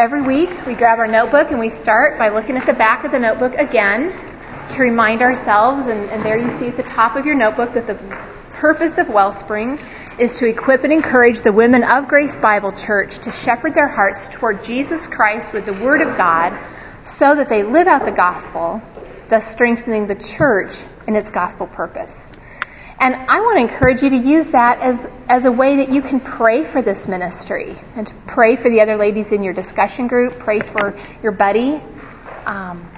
Every week we grab our notebook and we start by looking at the back of the notebook again to remind ourselves, and, and there you see at the top of your notebook that the purpose of Wellspring is to equip and encourage the women of Grace Bible Church to shepherd their hearts toward Jesus Christ with the Word of God so that they live out the gospel, thus strengthening the church in its gospel purpose. And I want to encourage you to use that as, as a way that you can pray for this ministry and to pray for the other ladies in your discussion group, pray for your buddy, um,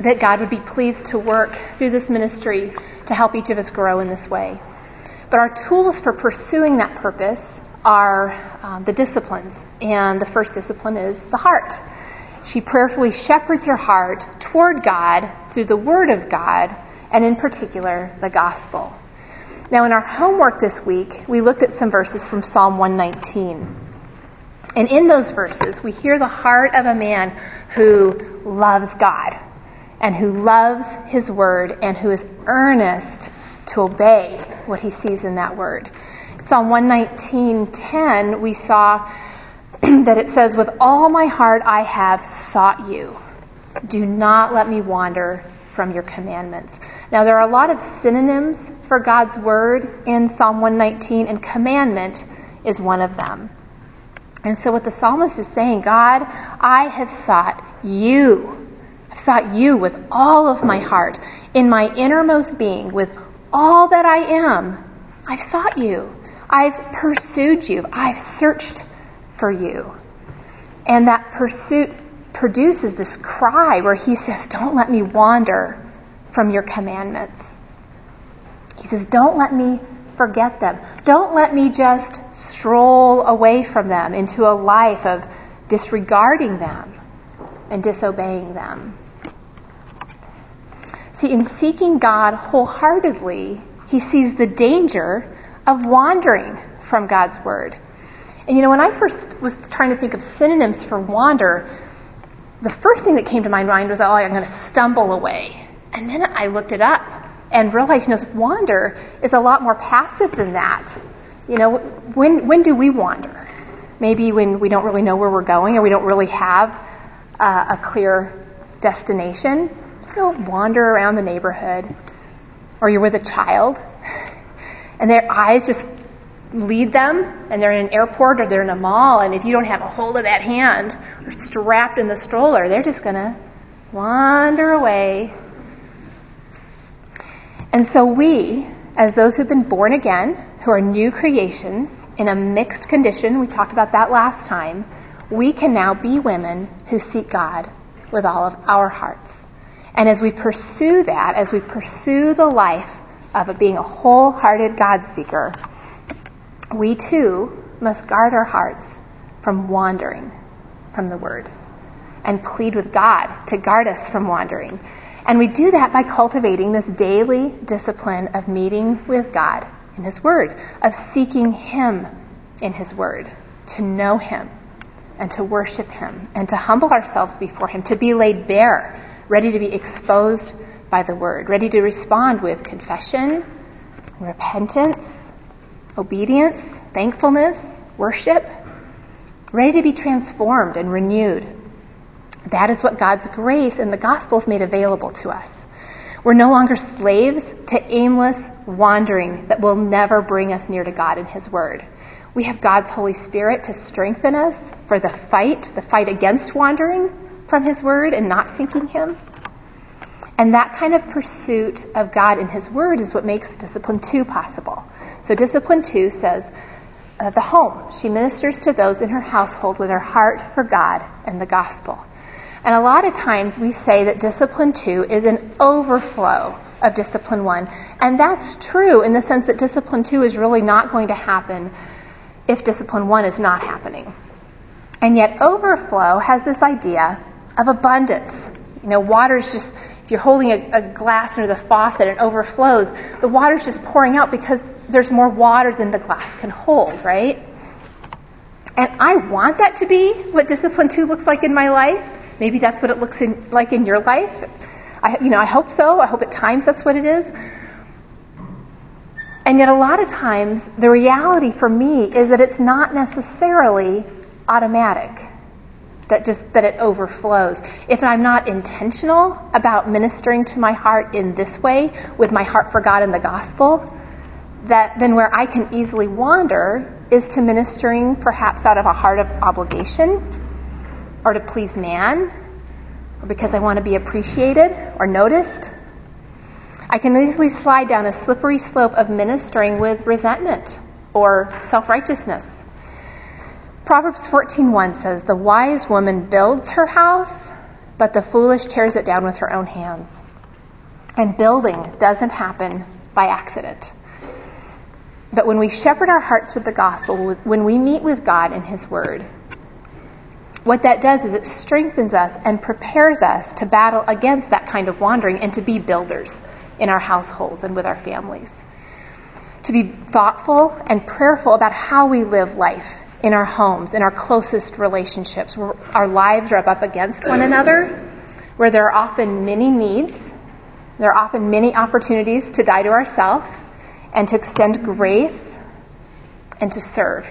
that God would be pleased to work through this ministry to help each of us grow in this way. But our tools for pursuing that purpose are um, the disciplines. And the first discipline is the heart. She prayerfully shepherds your heart toward God through the Word of God, and in particular, the gospel. Now, in our homework this week, we looked at some verses from Psalm 119. And in those verses, we hear the heart of a man who loves God and who loves his word and who is earnest to obey what he sees in that word. Psalm 119:10 we saw that it says with all my heart I have sought you. Do not let me wander from your commandments. Now, there are a lot of synonyms for God's word in Psalm 119, and commandment is one of them. And so, what the psalmist is saying, God, I have sought you. I've sought you with all of my heart, in my innermost being, with all that I am. I've sought you. I've pursued you. I've searched for you. And that pursuit produces this cry where he says, Don't let me wander from your commandments. He says, Don't let me forget them. Don't let me just stroll away from them into a life of disregarding them and disobeying them. See, in seeking God wholeheartedly, he sees the danger of wandering from God's word. And you know, when I first was trying to think of synonyms for wander, the first thing that came to my mind was, oh, I'm going to stumble away. And then I looked it up and realized, you know, wander is a lot more passive than that. You know, when, when do we wander? Maybe when we don't really know where we're going or we don't really have uh, a clear destination. So wander around the neighborhood. Or you're with a child and their eyes just lead them and they're in an airport or they're in a mall and if you don't have a hold of that hand or strapped in the stroller, they're just going to wander away. And so we, as those who've been born again, who are new creations in a mixed condition, we talked about that last time, we can now be women who seek God with all of our hearts. And as we pursue that, as we pursue the life of being a wholehearted God seeker, we too must guard our hearts from wandering from the Word and plead with God to guard us from wandering. And we do that by cultivating this daily discipline of meeting with God in His Word, of seeking Him in His Word, to know Him and to worship Him and to humble ourselves before Him, to be laid bare, ready to be exposed by the Word, ready to respond with confession, repentance, obedience, thankfulness, worship, ready to be transformed and renewed. That is what God's grace and the gospel has made available to us. We're no longer slaves to aimless wandering that will never bring us near to God and His Word. We have God's Holy Spirit to strengthen us for the fight, the fight against wandering from His Word and not seeking Him. And that kind of pursuit of God and His Word is what makes discipline two possible. So discipline two says, uh, the home. She ministers to those in her household with her heart for God and the gospel. And a lot of times we say that discipline two is an overflow of discipline one. And that's true in the sense that discipline two is really not going to happen if discipline one is not happening. And yet overflow has this idea of abundance. You know, water is just, if you're holding a, a glass under the faucet and overflows, the water is just pouring out because there's more water than the glass can hold, right? And I want that to be what discipline two looks like in my life. Maybe that's what it looks in, like in your life. I, you know, I hope so. I hope at times that's what it is. And yet, a lot of times, the reality for me is that it's not necessarily automatic. that just that it overflows. If I'm not intentional about ministering to my heart in this way, with my heart for God and the gospel, that then where I can easily wander is to ministering perhaps out of a heart of obligation or to please man or because I want to be appreciated or noticed. I can easily slide down a slippery slope of ministering with resentment or self-righteousness. Proverbs 14:1 says, "The wise woman builds her house, but the foolish tears it down with her own hands." And building doesn't happen by accident. But when we shepherd our hearts with the gospel, when we meet with God in His Word, what that does is it strengthens us and prepares us to battle against that kind of wandering and to be builders in our households and with our families. To be thoughtful and prayerful about how we live life in our homes, in our closest relationships, where our lives are up against one another, where there are often many needs, there are often many opportunities to die to ourselves and to extend grace and to serve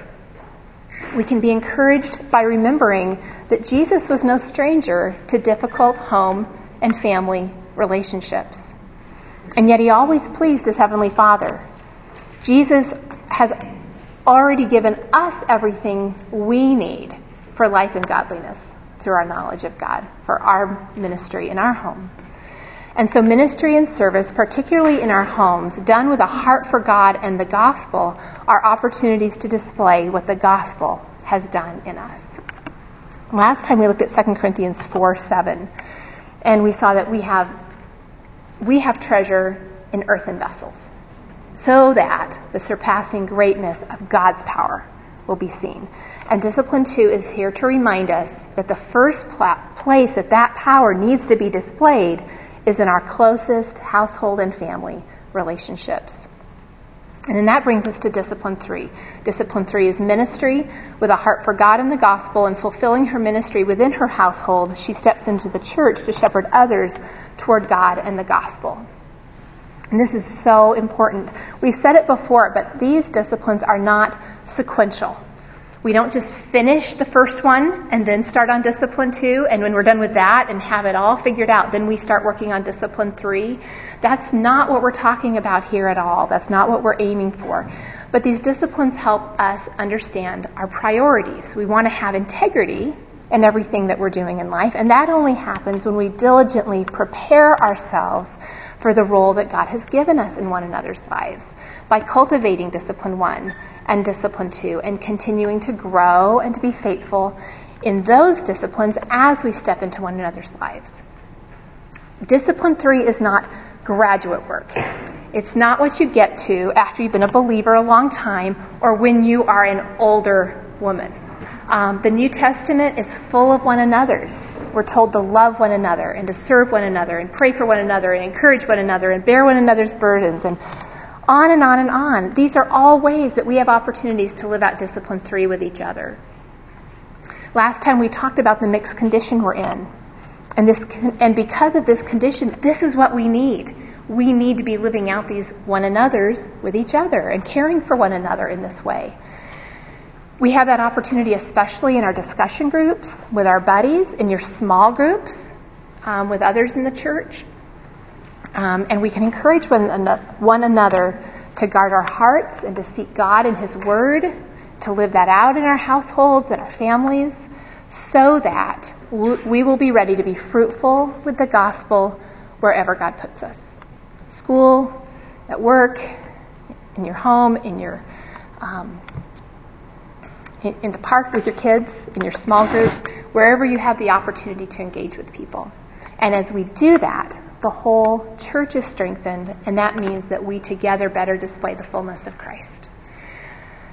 we can be encouraged by remembering that Jesus was no stranger to difficult home and family relationships. And yet he always pleased his heavenly Father. Jesus has already given us everything we need for life and godliness through our knowledge of God, for our ministry in our home. And so ministry and service, particularly in our homes, done with a heart for God and the gospel, are opportunities to display what the gospel has done in us. Last time we looked at 2 Corinthians 4 7, and we saw that we have, we have treasure in earthen vessels, so that the surpassing greatness of God's power will be seen. And discipline 2 is here to remind us that the first pla- place that that power needs to be displayed is in our closest household and family relationships. And then that brings us to discipline three. Discipline three is ministry with a heart for God and the gospel and fulfilling her ministry within her household. She steps into the church to shepherd others toward God and the gospel. And this is so important. We've said it before, but these disciplines are not sequential. We don't just finish the first one and then start on discipline two, and when we're done with that and have it all figured out, then we start working on discipline three. That's not what we're talking about here at all. That's not what we're aiming for. But these disciplines help us understand our priorities. We want to have integrity in everything that we're doing in life, and that only happens when we diligently prepare ourselves for the role that God has given us in one another's lives by cultivating discipline one and discipline two and continuing to grow and to be faithful in those disciplines as we step into one another's lives. Discipline three is not graduate work. It's not what you get to after you've been a believer a long time or when you are an older woman. Um, the New Testament is full of one another's. We're told to love one another and to serve one another and pray for one another and encourage one another and bear one another's burdens and on and on and on. These are all ways that we have opportunities to live out discipline three with each other. Last time we talked about the mixed condition we're in. And this and because of this condition, this is what we need. We need to be living out these one another's with each other and caring for one another in this way. We have that opportunity especially in our discussion groups, with our buddies, in your small groups, um, with others in the church. Um, and we can encourage one, one another to guard our hearts and to seek God and His Word, to live that out in our households and our families, so that we will be ready to be fruitful with the gospel wherever God puts us. School, at work, in your home, in your um, in, in the park with your kids, in your small group, wherever you have the opportunity to engage with people. And as we do that, the whole church is strengthened, and that means that we together better display the fullness of Christ.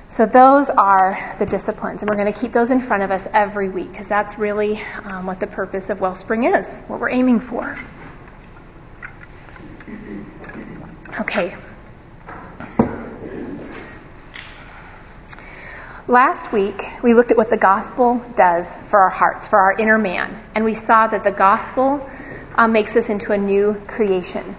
So those are the disciplines, and we're going to keep those in front of us every week because that's really um, what the purpose of Wellspring is, what we're aiming for. Okay. Last week, we looked at what the gospel does for our hearts, for our inner man, and we saw that the gospel um, makes us into a new creation.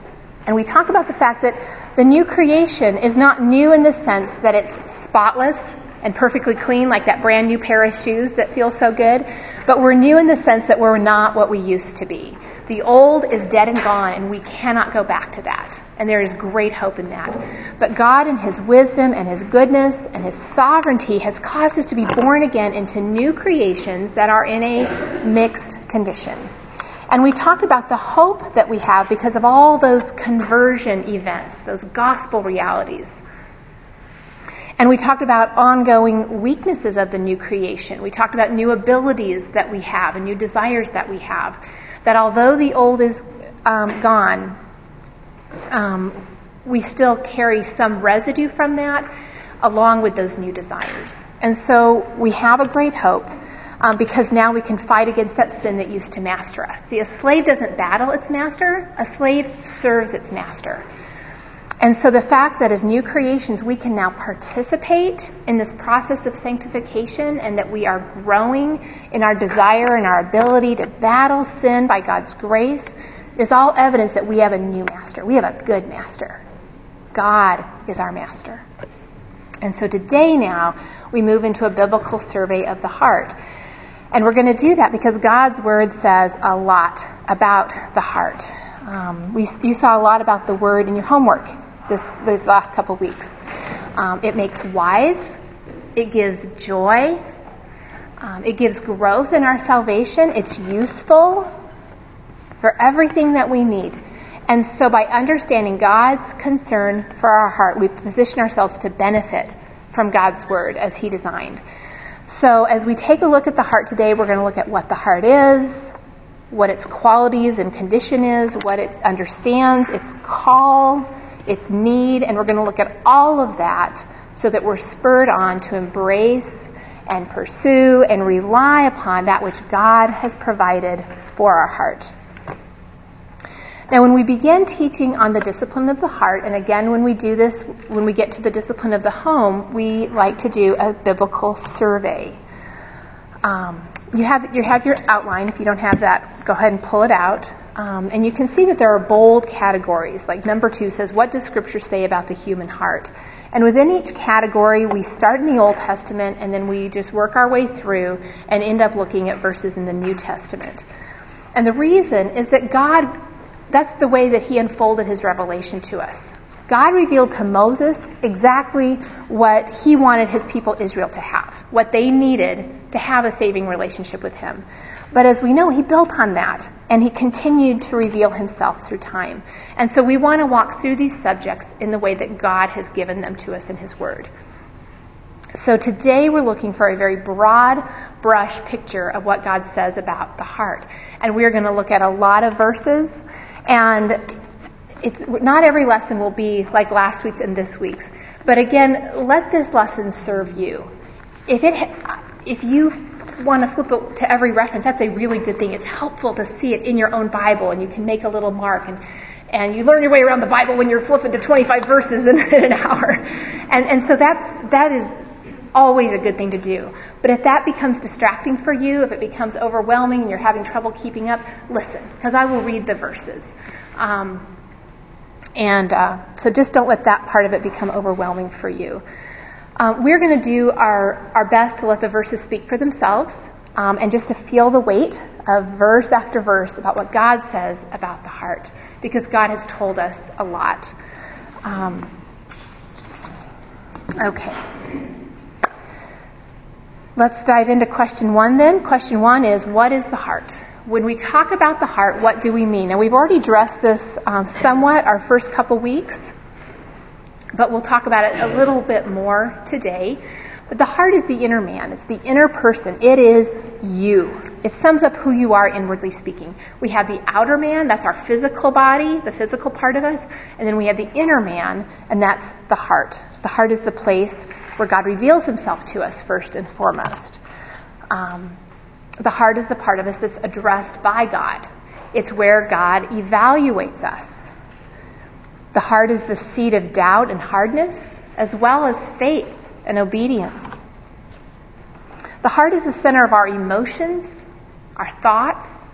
And we talk about the fact that the new creation is not new in the sense that it's spotless and perfectly clean, like that brand new pair of shoes that feels so good, But we're new in the sense that we're not what we used to be. The old is dead and gone, and we cannot go back to that. And there is great hope in that. But God, in His wisdom and His goodness and His sovereignty, has caused us to be born again into new creations that are in a mixed condition. And we talked about the hope that we have because of all those conversion events, those gospel realities. And we talked about ongoing weaknesses of the new creation. We talked about new abilities that we have and new desires that we have. That although the old is um, gone, um, we still carry some residue from that along with those new desires. And so we have a great hope um, because now we can fight against that sin that used to master us. See, a slave doesn't battle its master, a slave serves its master. And so the fact that as new creations we can now participate in this process of sanctification and that we are growing in our desire and our ability to battle sin by God's grace is all evidence that we have a new master. We have a good master. God is our master. And so today now we move into a biblical survey of the heart. And we're going to do that because God's Word says a lot about the heart. Um, we, you saw a lot about the Word in your homework this, these last couple weeks. Um, it makes wise. It gives joy. Um, it gives growth in our salvation. It's useful for everything that we need. And so by understanding God's concern for our heart, we position ourselves to benefit from God's Word as He designed. So as we take a look at the heart today, we're going to look at what the heart is, what its qualities and condition is, what it understands, its call, its need, and we're going to look at all of that so that we're spurred on to embrace and pursue and rely upon that which God has provided for our heart. Now, when we begin teaching on the discipline of the heart, and again, when we do this, when we get to the discipline of the home, we like to do a biblical survey. Um, you have you have your outline. If you don't have that, go ahead and pull it out. Um, and you can see that there are bold categories. Like number two says, "What does Scripture say about the human heart?" And within each category, we start in the Old Testament, and then we just work our way through and end up looking at verses in the New Testament. And the reason is that God that's the way that he unfolded his revelation to us. God revealed to Moses exactly what he wanted his people Israel to have, what they needed to have a saving relationship with him. But as we know, he built on that, and he continued to reveal himself through time. And so we want to walk through these subjects in the way that God has given them to us in his word. So today we're looking for a very broad brush picture of what God says about the heart. And we're going to look at a lot of verses and it's not every lesson will be like last week's and this week's. But again, let this lesson serve you. If it if you want to flip it to every reference, that's a really good thing. It's helpful to see it in your own Bible and you can make a little mark and and you learn your way around the Bible when you're flipping to 25 verses in, in an hour. And and so that's that is always a good thing to do. But if that becomes distracting for you, if it becomes overwhelming and you're having trouble keeping up, listen, because I will read the verses. Um, and uh, so just don't let that part of it become overwhelming for you. Um, we're going to do our, our best to let the verses speak for themselves um, and just to feel the weight of verse after verse about what God says about the heart because God has told us a lot. Um, okay. Let's dive into question one then. Question one is What is the heart? When we talk about the heart, what do we mean? Now, we've already addressed this um, somewhat our first couple weeks, but we'll talk about it a little bit more today. But the heart is the inner man, it's the inner person, it is you. It sums up who you are inwardly speaking. We have the outer man, that's our physical body, the physical part of us, and then we have the inner man, and that's the heart. The heart is the place where God reveals himself to us first and foremost. Um, the heart is the part of us that's addressed by God. It's where God evaluates us. The heart is the seat of doubt and hardness, as well as faith and obedience. The heart is the center of our emotions, our thoughts,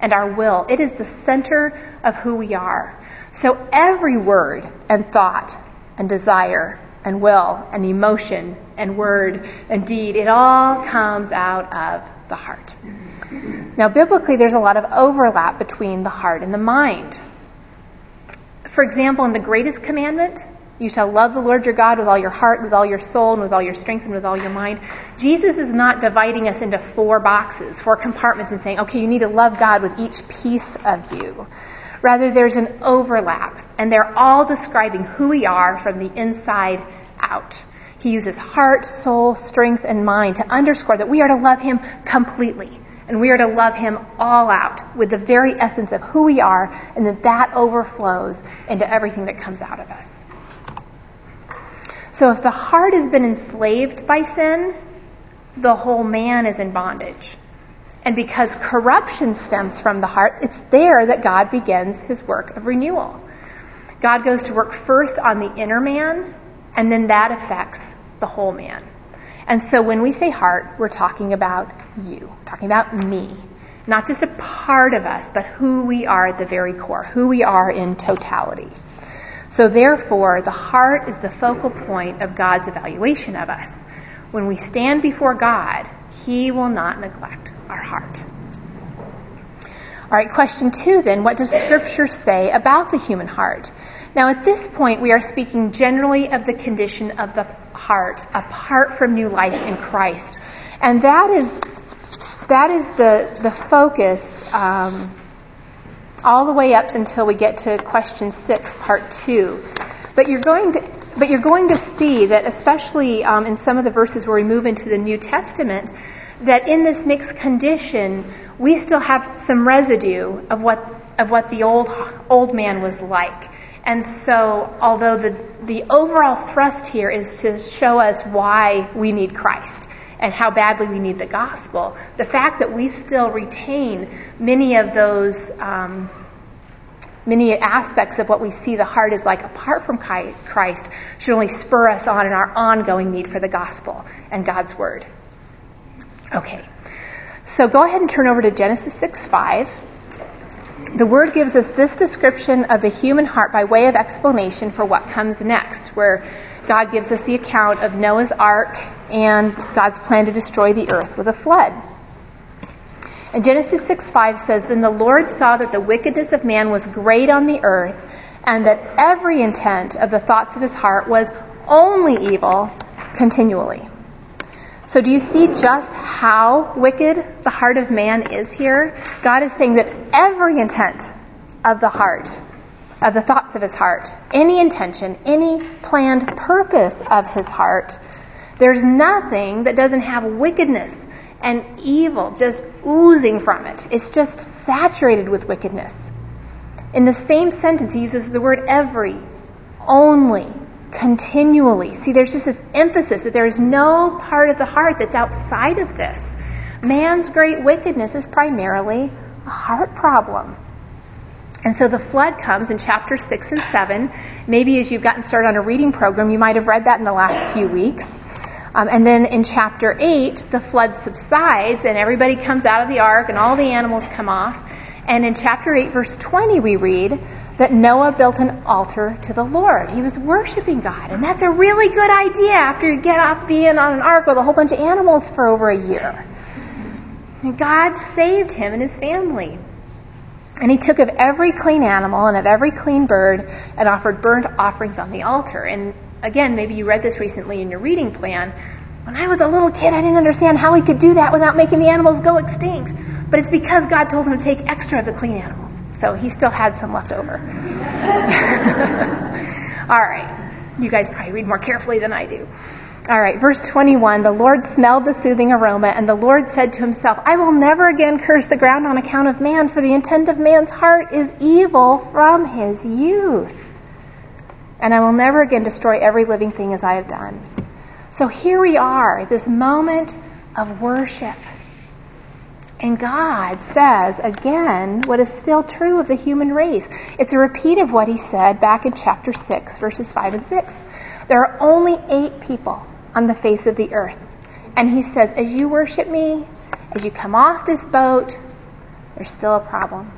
and our will. It is the center of who we are. So every word and thought and desire and will and emotion and word and deed. It all comes out of the heart. Now, biblically, there's a lot of overlap between the heart and the mind. For example, in the greatest commandment, you shall love the Lord your God with all your heart, with all your soul, and with all your strength, and with all your mind. Jesus is not dividing us into four boxes, four compartments, and saying, okay, you need to love God with each piece of you. Rather, there's an overlap, and they're all describing who we are from the inside out. He uses heart, soul, strength, and mind to underscore that we are to love Him completely. And we are to love Him all out with the very essence of who we are, and that that overflows into everything that comes out of us. So if the heart has been enslaved by sin, the whole man is in bondage. And because corruption stems from the heart, it's there that God begins his work of renewal. God goes to work first on the inner man, and then that affects the whole man. And so when we say heart, we're talking about you, talking about me. Not just a part of us, but who we are at the very core, who we are in totality. So therefore, the heart is the focal point of God's evaluation of us. When we stand before God, He will not neglect our heart. All right, question two then. What does Scripture say about the human heart? Now, at this point, we are speaking generally of the condition of the heart apart from new life in Christ. And that is, that is the, the focus um, all the way up until we get to question six, part two. But you're going to, but you're going to see that, especially um, in some of the verses where we move into the New Testament, that in this mixed condition, we still have some residue of what of what the old old man was like. And so, although the the overall thrust here is to show us why we need Christ and how badly we need the gospel, the fact that we still retain many of those um, many aspects of what we see the heart is like apart from Christ should only spur us on in our ongoing need for the gospel and God's word. Okay. So go ahead and turn over to Genesis 6 5. The word gives us this description of the human heart by way of explanation for what comes next, where God gives us the account of Noah's ark and God's plan to destroy the earth with a flood. And Genesis 6 5 says, Then the Lord saw that the wickedness of man was great on the earth, and that every intent of the thoughts of his heart was only evil continually. So do you see just how wicked the heart of man is here? God is saying that every intent of the heart, of the thoughts of his heart, any intention, any planned purpose of his heart, there's nothing that doesn't have wickedness and evil just oozing from it. It's just saturated with wickedness. In the same sentence, he uses the word every, only, continually. See, there's just this emphasis that there is no part of the heart that's outside of this. Man's great wickedness is primarily a heart problem. And so the flood comes in chapter 6 and 7. Maybe as you've gotten started on a reading program, you might have read that in the last few weeks. Um, and then in chapter 8, the flood subsides and everybody comes out of the ark and all the animals come off. And in chapter 8, verse 20, we read that Noah built an altar to the Lord. He was worshiping God. And that's a really good idea after you get off being on an ark with a whole bunch of animals for over a year. And God saved him and his family. And he took of every clean animal and of every clean bird and offered burnt offerings on the altar. And again, maybe you read this recently in your reading plan. When I was a little kid, I didn't understand how he could do that without making the animals go extinct. But it's because God told him to take extra of the clean animals. So he still had some left over. All right. You guys probably read more carefully than I do. All right, verse 21 The Lord smelled the soothing aroma, and the Lord said to himself, I will never again curse the ground on account of man, for the intent of man's heart is evil from his youth and I will never again destroy every living thing as I have done. So here we are, this moment of worship. And God says again what is still true of the human race. It's a repeat of what he said back in chapter 6, verses 5 and 6. There are only eight people on the face of the earth. And he says, as you worship me, as you come off this boat, there's still a problem.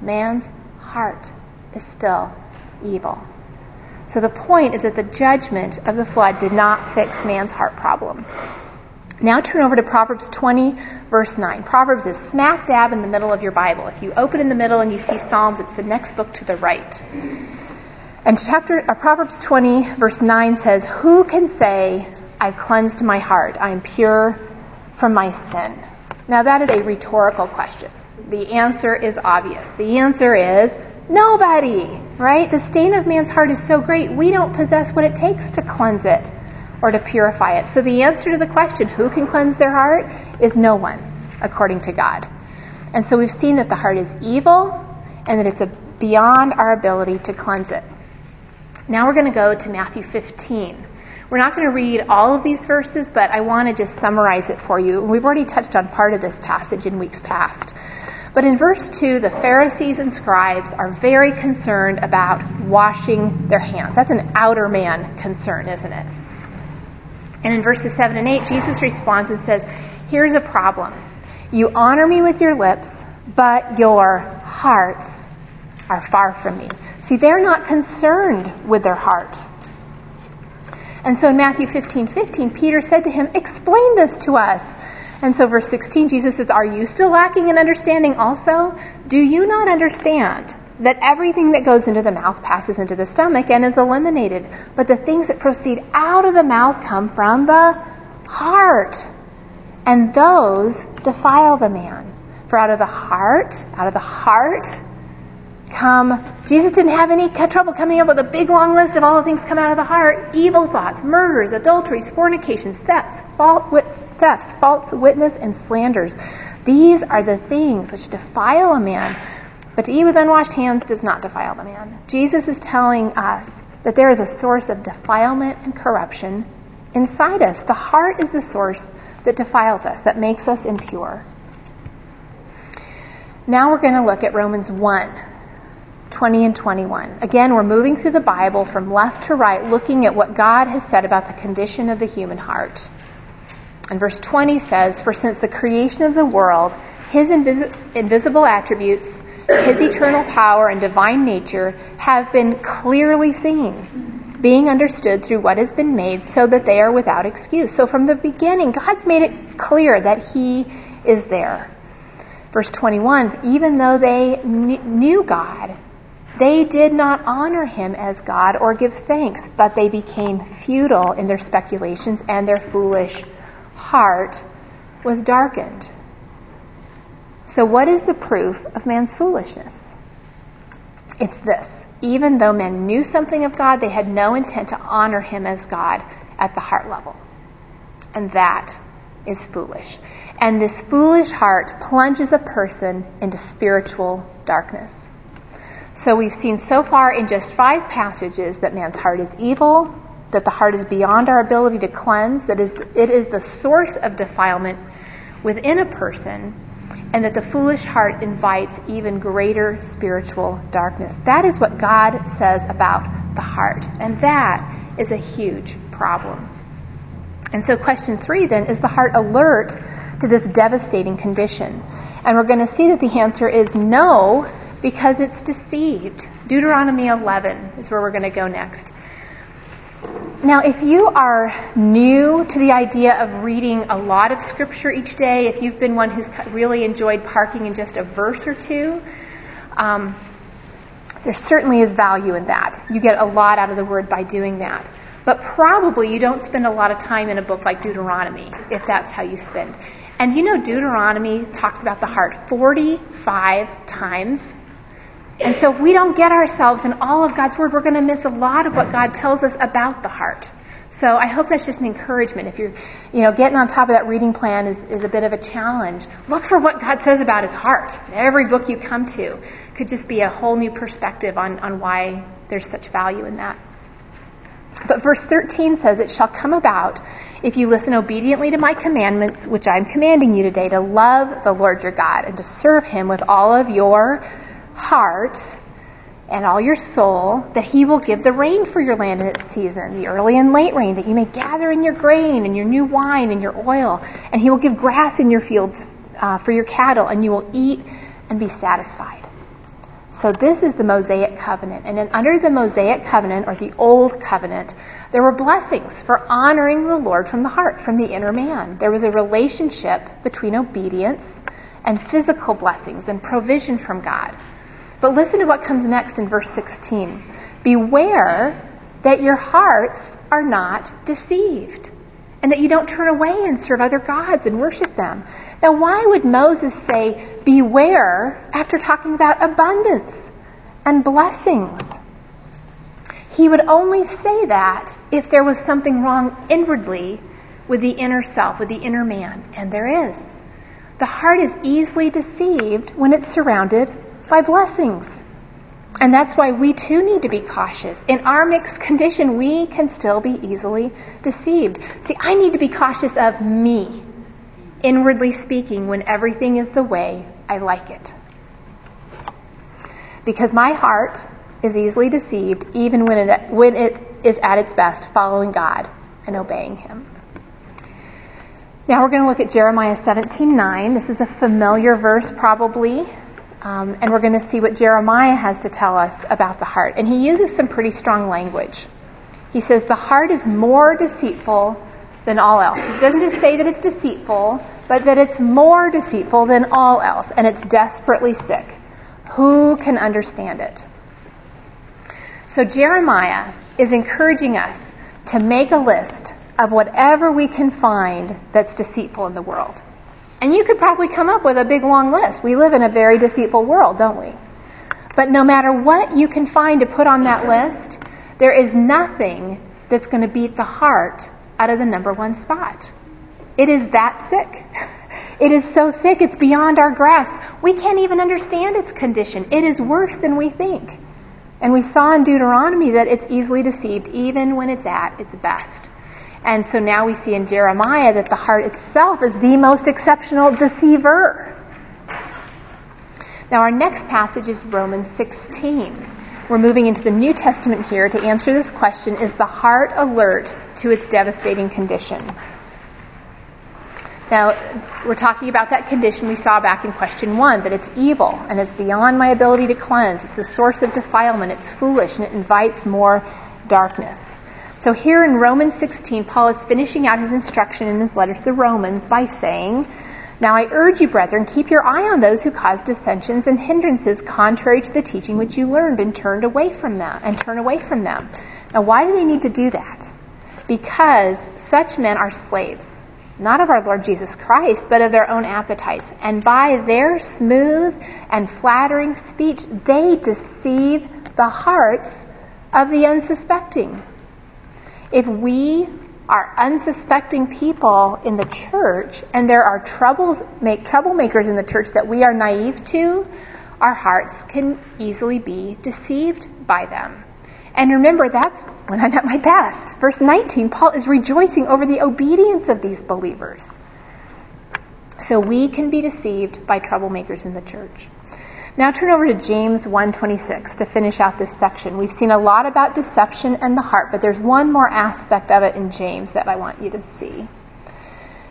Man's heart is still evil. So the point is that the judgment of the flood did not fix man's heart problem. Now turn over to Proverbs 20, verse 9. Proverbs is smack dab in the middle of your Bible. If you open in the middle and you see Psalms, it's the next book to the right. And chapter uh, Proverbs 20, verse 9 says, Who can say, I've cleansed my heart, I am pure from my sin? Now that is a rhetorical question. The answer is obvious. The answer is nobody, right? The stain of man's heart is so great, we don't possess what it takes to cleanse it or to purify it. So the answer to the question, who can cleanse their heart, is no one, according to God. And so we've seen that the heart is evil and that it's beyond our ability to cleanse it. Now we're going to go to Matthew 15. We're not going to read all of these verses, but I want to just summarize it for you. We've already touched on part of this passage in weeks past. But in verse 2, the Pharisees and scribes are very concerned about washing their hands. That's an outer man concern, isn't it? And in verses 7 and 8, Jesus responds and says, Here's a problem. You honor me with your lips, but your hearts are far from me. See, they're not concerned with their heart. And so in Matthew 15, 15, Peter said to him, Explain this to us. And so verse 16, Jesus says, Are you still lacking in understanding also? Do you not understand that everything that goes into the mouth passes into the stomach and is eliminated? But the things that proceed out of the mouth come from the heart. And those defile the man. For out of the heart, out of the heart, come. Jesus didn't have any trouble coming up with a big long list of all the things come out of the heart. Evil thoughts, murders, adulteries, fornications, thefts, false, thefts, false witness, and slanders. These are the things which defile a man. But to eat with unwashed hands does not defile the man. Jesus is telling us that there is a source of defilement and corruption inside us. The heart is the source that defiles us, that makes us impure. Now we're going to look at Romans 1, 20 and 21. Again, we're moving through the Bible from left to right, looking at what God has said about the condition of the human heart. And verse 20 says, For since the creation of the world, his invis- invisible attributes, his eternal power and divine nature have been clearly seen, being understood through what has been made, so that they are without excuse. So from the beginning, God's made it clear that he is there. Verse 21 Even though they kn- knew God, they did not honor him as God or give thanks, but they became futile in their speculations, and their foolish heart was darkened. So, what is the proof of man's foolishness? It's this. Even though men knew something of God, they had no intent to honor him as God at the heart level. And that is foolish. And this foolish heart plunges a person into spiritual darkness. So we've seen so far in just five passages that man's heart is evil, that the heart is beyond our ability to cleanse, that is, it is the source of defilement within a person, and that the foolish heart invites even greater spiritual darkness. That is what God says about the heart, and that is a huge problem. And so, question three then is the heart alert to this devastating condition? And we're going to see that the answer is no, because it's deceived. Deuteronomy 11 is where we're going to go next. Now, if you are new to the idea of reading a lot of scripture each day, if you've been one who's really enjoyed parking in just a verse or two, um, there certainly is value in that. You get a lot out of the word by doing that. But probably you don't spend a lot of time in a book like Deuteronomy if that's how you spend. And you know, Deuteronomy talks about the heart 45 times. And so if we don't get ourselves in all of God's Word, we're going to miss a lot of what God tells us about the heart. So I hope that's just an encouragement. If you're, you know, getting on top of that reading plan is, is a bit of a challenge. Look for what God says about His heart. Every book you come to could just be a whole new perspective on, on why there's such value in that. But verse 13 says, It shall come about if you listen obediently to my commandments, which I'm commanding you today, to love the Lord your God and to serve him with all of your heart and all your soul, that he will give the rain for your land in its season, the early and late rain, that you may gather in your grain and your new wine and your oil, and he will give grass in your fields uh, for your cattle, and you will eat and be satisfied. So this is the Mosaic covenant, and then under the Mosaic covenant or the old covenant, There were blessings for honoring the Lord from the heart, from the inner man. There was a relationship between obedience and physical blessings and provision from God. But listen to what comes next in verse 16. Beware that your hearts are not deceived and that you don't turn away and serve other gods and worship them. Now, why would Moses say, beware, after talking about abundance and blessings? He would only say that if there was something wrong inwardly with the inner self, with the inner man, and there is. The heart is easily deceived when it's surrounded by blessings. And that's why we too need to be cautious. In our mixed condition, we can still be easily deceived. See, I need to be cautious of me, inwardly speaking, when everything is the way I like it. Because my heart is easily deceived even when it, when it is at its best following God and obeying Him. Now we're going to look at Jeremiah 17:9. This is a familiar verse, probably, um, and we're going to see what Jeremiah has to tell us about the heart. And he uses some pretty strong language. He says the heart is more deceitful than all else. He doesn't just say that it's deceitful, but that it's more deceitful than all else, and it's desperately sick. Who can understand it? So Jeremiah is encouraging us to make a list of whatever we can find that's deceitful in the world. And you could probably come up with a big long list. We live in a very deceitful world, don't we? But no matter what you can find to put on that list, there is nothing that's going to beat the heart out of the number one spot. It is that sick. It is so sick, it's beyond our grasp. We can't even understand its condition. It is worse than we think. And we saw in Deuteronomy that it's easily deceived even when it's at its best. And so now we see in Jeremiah that the heart itself is the most exceptional deceiver. Now our next passage is Romans 16. We're moving into the New Testament here to answer this question Is the heart alert to its devastating condition? Now, we're talking about that condition we saw back in question one, that it's evil and it's beyond my ability to cleanse. It's the source of defilement. It's foolish and it invites more darkness. So here in Romans 16, Paul is finishing out his instruction in his letter to the Romans by saying, Now I urge you, brethren, keep your eye on those who cause dissensions and hindrances contrary to the teaching which you learned and turned away from them and turn away from them. Now why do they need to do that? Because such men are slaves, not of our Lord Jesus Christ, but of their own appetites. And by their smooth and flattering speech, they deceive the hearts of the unsuspecting. If we are unsuspecting people in the church and there are troubles make troublemakers in the church that we are naive to, our hearts can easily be deceived by them. And remember, that's when I'm at my best. Verse 19, Paul is rejoicing over the obedience of these believers. So we can be deceived by troublemakers in the church. Now turn over to James 1:26 to finish out this section. We've seen a lot about deception and the heart, but there's one more aspect of it in James that I want you to see.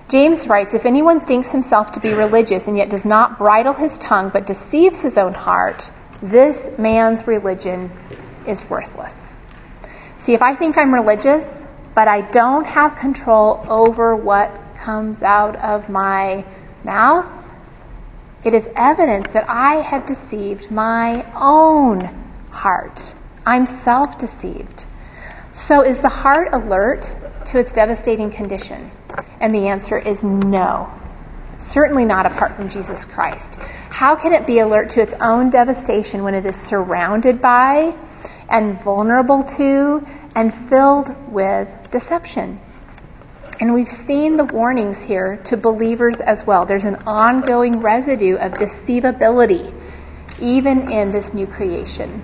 James writes, If anyone thinks himself to be religious and yet does not bridle his tongue but deceives his own heart, this man's religion is worthless. See, if I think I'm religious, but I don't have control over what comes out of my mouth, it is evidence that I have deceived my own heart. I'm self deceived. So is the heart alert to its devastating condition? And the answer is no. Certainly not apart from Jesus Christ. How can it be alert to its own devastation when it is surrounded by and vulnerable to and filled with deception? And we've seen the warnings here to believers as well. There's an ongoing residue of deceivability, even in this new creation.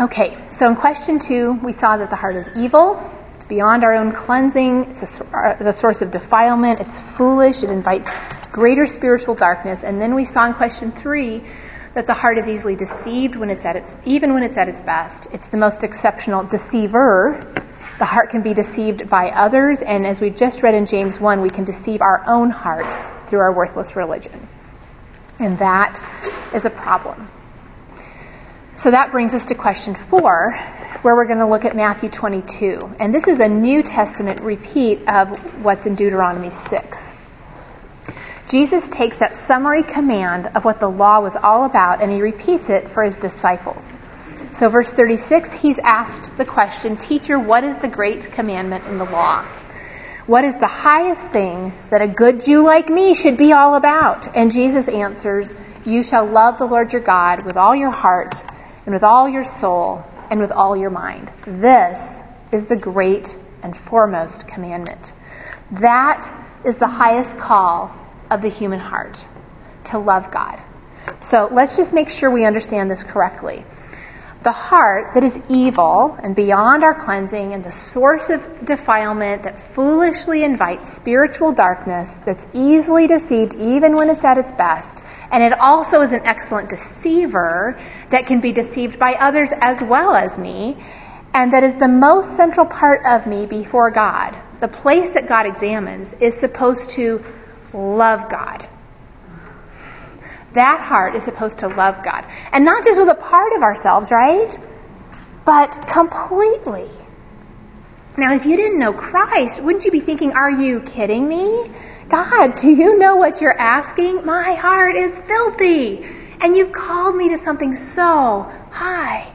Okay, so in question two, we saw that the heart is evil. It's beyond our own cleansing. It's a, uh, the source of defilement. It's foolish. It invites greater spiritual darkness. And then we saw in question three that the heart is easily deceived when it's at its, even when it's at its best. It's the most exceptional deceiver. The heart can be deceived by others, and as we just read in James 1, we can deceive our own hearts through our worthless religion. And that is a problem. So that brings us to question four, where we're going to look at Matthew 22. And this is a New Testament repeat of what's in Deuteronomy 6. Jesus takes that summary command of what the law was all about and he repeats it for his disciples. So, verse 36, he's asked the question Teacher, what is the great commandment in the law? What is the highest thing that a good Jew like me should be all about? And Jesus answers, You shall love the Lord your God with all your heart, and with all your soul, and with all your mind. This is the great and foremost commandment. That is the highest call of the human heart to love God. So let's just make sure we understand this correctly. The heart that is evil and beyond our cleansing and the source of defilement that foolishly invites spiritual darkness, that's easily deceived even when it's at its best, and it also is an excellent deceiver that can be deceived by others as well as me, and that is the most central part of me before God. The place that God examines is supposed to love God. That heart is supposed to love God. And not just with a part of ourselves, right? But completely. Now, if you didn't know Christ, wouldn't you be thinking, are you kidding me? God, do you know what you're asking? My heart is filthy. And you've called me to something so high.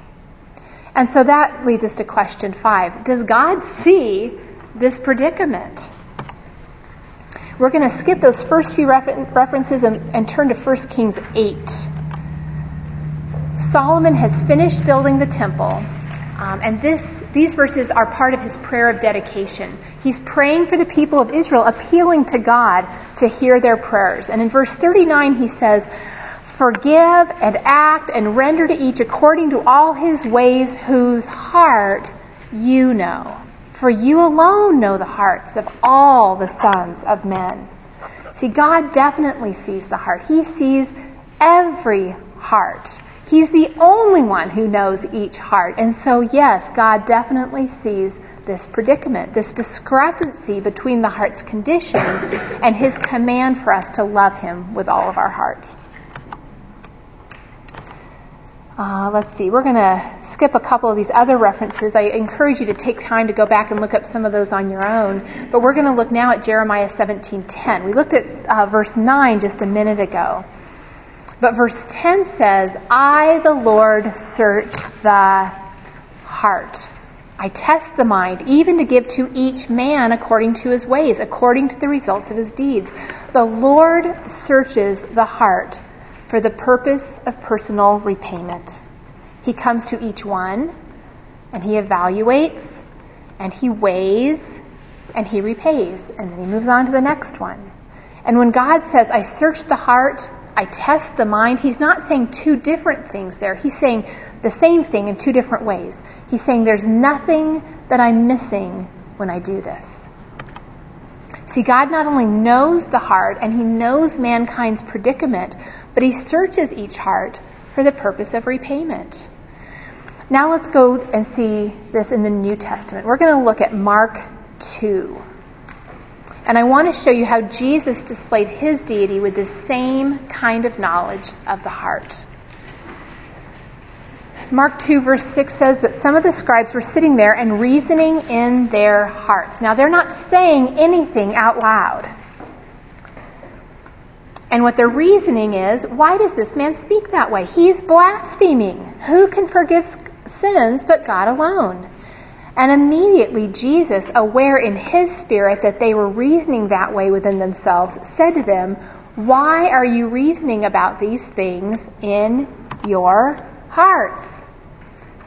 And so that leads us to question five. Does God see this predicament? We're going to skip those first few refer- references and, and turn to 1 Kings 8. Solomon has finished building the temple, um, and this, these verses are part of his prayer of dedication. He's praying for the people of Israel, appealing to God to hear their prayers. And in verse 39, he says, Forgive and act and render to each according to all his ways, whose heart you know. For you alone know the hearts of all the sons of men. See, God definitely sees the heart. He sees every heart. He's the only one who knows each heart. And so, yes, God definitely sees this predicament, this discrepancy between the heart's condition and his command for us to love him with all of our hearts. Uh, let's see, we're going to skip a couple of these other references. I encourage you to take time to go back and look up some of those on your own. But we're going to look now at Jeremiah 17:10. We looked at uh, verse 9 just a minute ago. But verse 10 says, I, the Lord, search the heart. I test the mind, even to give to each man according to his ways, according to the results of his deeds. The Lord searches the heart for the purpose of personal repayment. He comes to each one and he evaluates and he weighs and he repays and then he moves on to the next one. And when God says, I search the heart, I test the mind, he's not saying two different things there. He's saying the same thing in two different ways. He's saying there's nothing that I'm missing when I do this. See, God not only knows the heart and he knows mankind's predicament, but he searches each heart for the purpose of repayment. Now let's go and see this in the New Testament. We're going to look at Mark 2. And I want to show you how Jesus displayed his deity with the same kind of knowledge of the heart. Mark 2 verse 6 says, But some of the scribes were sitting there and reasoning in their hearts. Now they're not saying anything out loud. And what they're reasoning is, why does this man speak that way? He's blaspheming. Who can forgive sins but God alone? And immediately Jesus, aware in his spirit that they were reasoning that way within themselves, said to them, Why are you reasoning about these things in your hearts?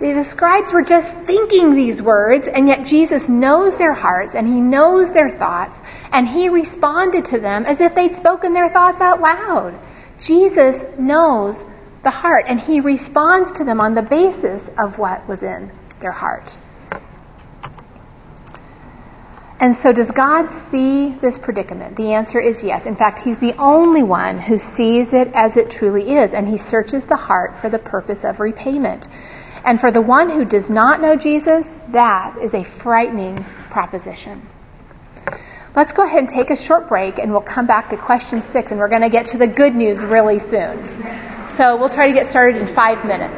See the scribes were just thinking these words, and yet Jesus knows their hearts and he knows their thoughts, and he responded to them as if they'd spoken their thoughts out loud. Jesus knows the heart, and he responds to them on the basis of what was in their heart. And so, does God see this predicament? The answer is yes. In fact, He's the only one who sees it as it truly is, and He searches the heart for the purpose of repayment. And for the one who does not know Jesus, that is a frightening proposition. Let's go ahead and take a short break and we'll come back to question six and we're going to get to the good news really soon. So we'll try to get started in five minutes.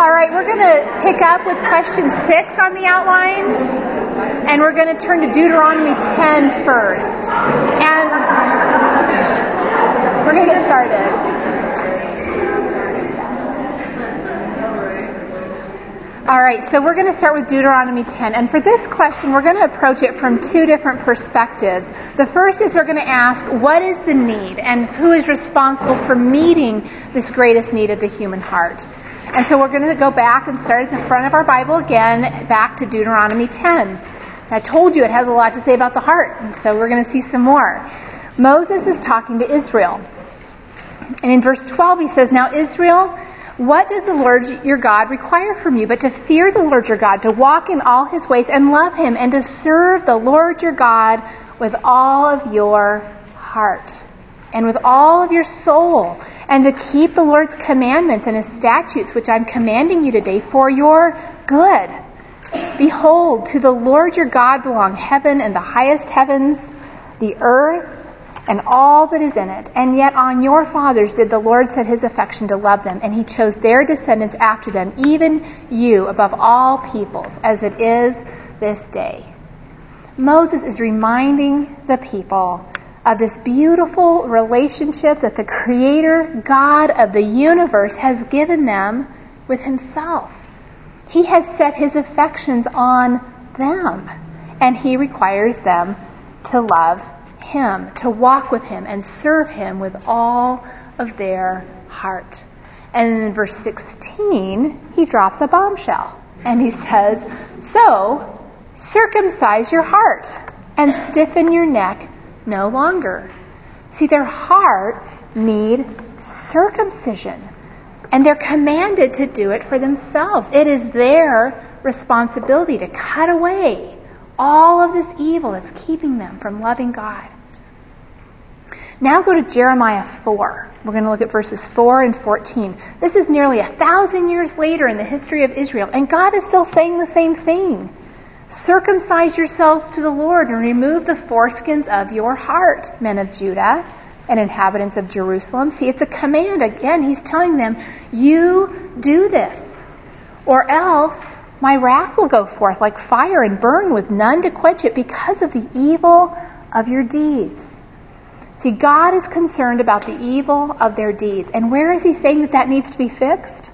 All right, we're going to pick up with question six on the outline, and we're going to turn to Deuteronomy 10 first. And we're going to get started. All right, so we're going to start with Deuteronomy 10. And for this question, we're going to approach it from two different perspectives. The first is we're going to ask, what is the need and who is responsible for meeting this greatest need of the human heart? And so we're going to go back and start at the front of our Bible again, back to Deuteronomy 10. I told you it has a lot to say about the heart, and so we're going to see some more. Moses is talking to Israel. And in verse 12 he says, Now Israel, what does the Lord your God require from you but to fear the Lord your God, to walk in all his ways and love him, and to serve the Lord your God with all of your heart and with all of your soul, and to keep the Lord's commandments and his statutes, which I'm commanding you today for your good? Behold, to the Lord your God belong heaven and the highest heavens, the earth and all that is in it. And yet on your fathers did the Lord set his affection to love them, and he chose their descendants after them, even you above all peoples, as it is this day. Moses is reminding the people of this beautiful relationship that the Creator, God of the universe, has given them with himself. He has set his affections on them, and he requires them to love him, to walk with Him, and serve Him with all of their heart. And in verse 16, he drops a bombshell. And he says, So, circumcise your heart and stiffen your neck no longer. See, their hearts need circumcision. And they're commanded to do it for themselves. It is their responsibility to cut away all of this evil that's keeping them from loving God. Now go to Jeremiah 4. We're going to look at verses 4 and 14. This is nearly a thousand years later in the history of Israel, and God is still saying the same thing. Circumcise yourselves to the Lord and remove the foreskins of your heart, men of Judah and inhabitants of Jerusalem. See, it's a command. Again, he's telling them, you do this, or else my wrath will go forth like fire and burn with none to quench it because of the evil of your deeds. See, God is concerned about the evil of their deeds. And where is He saying that that needs to be fixed?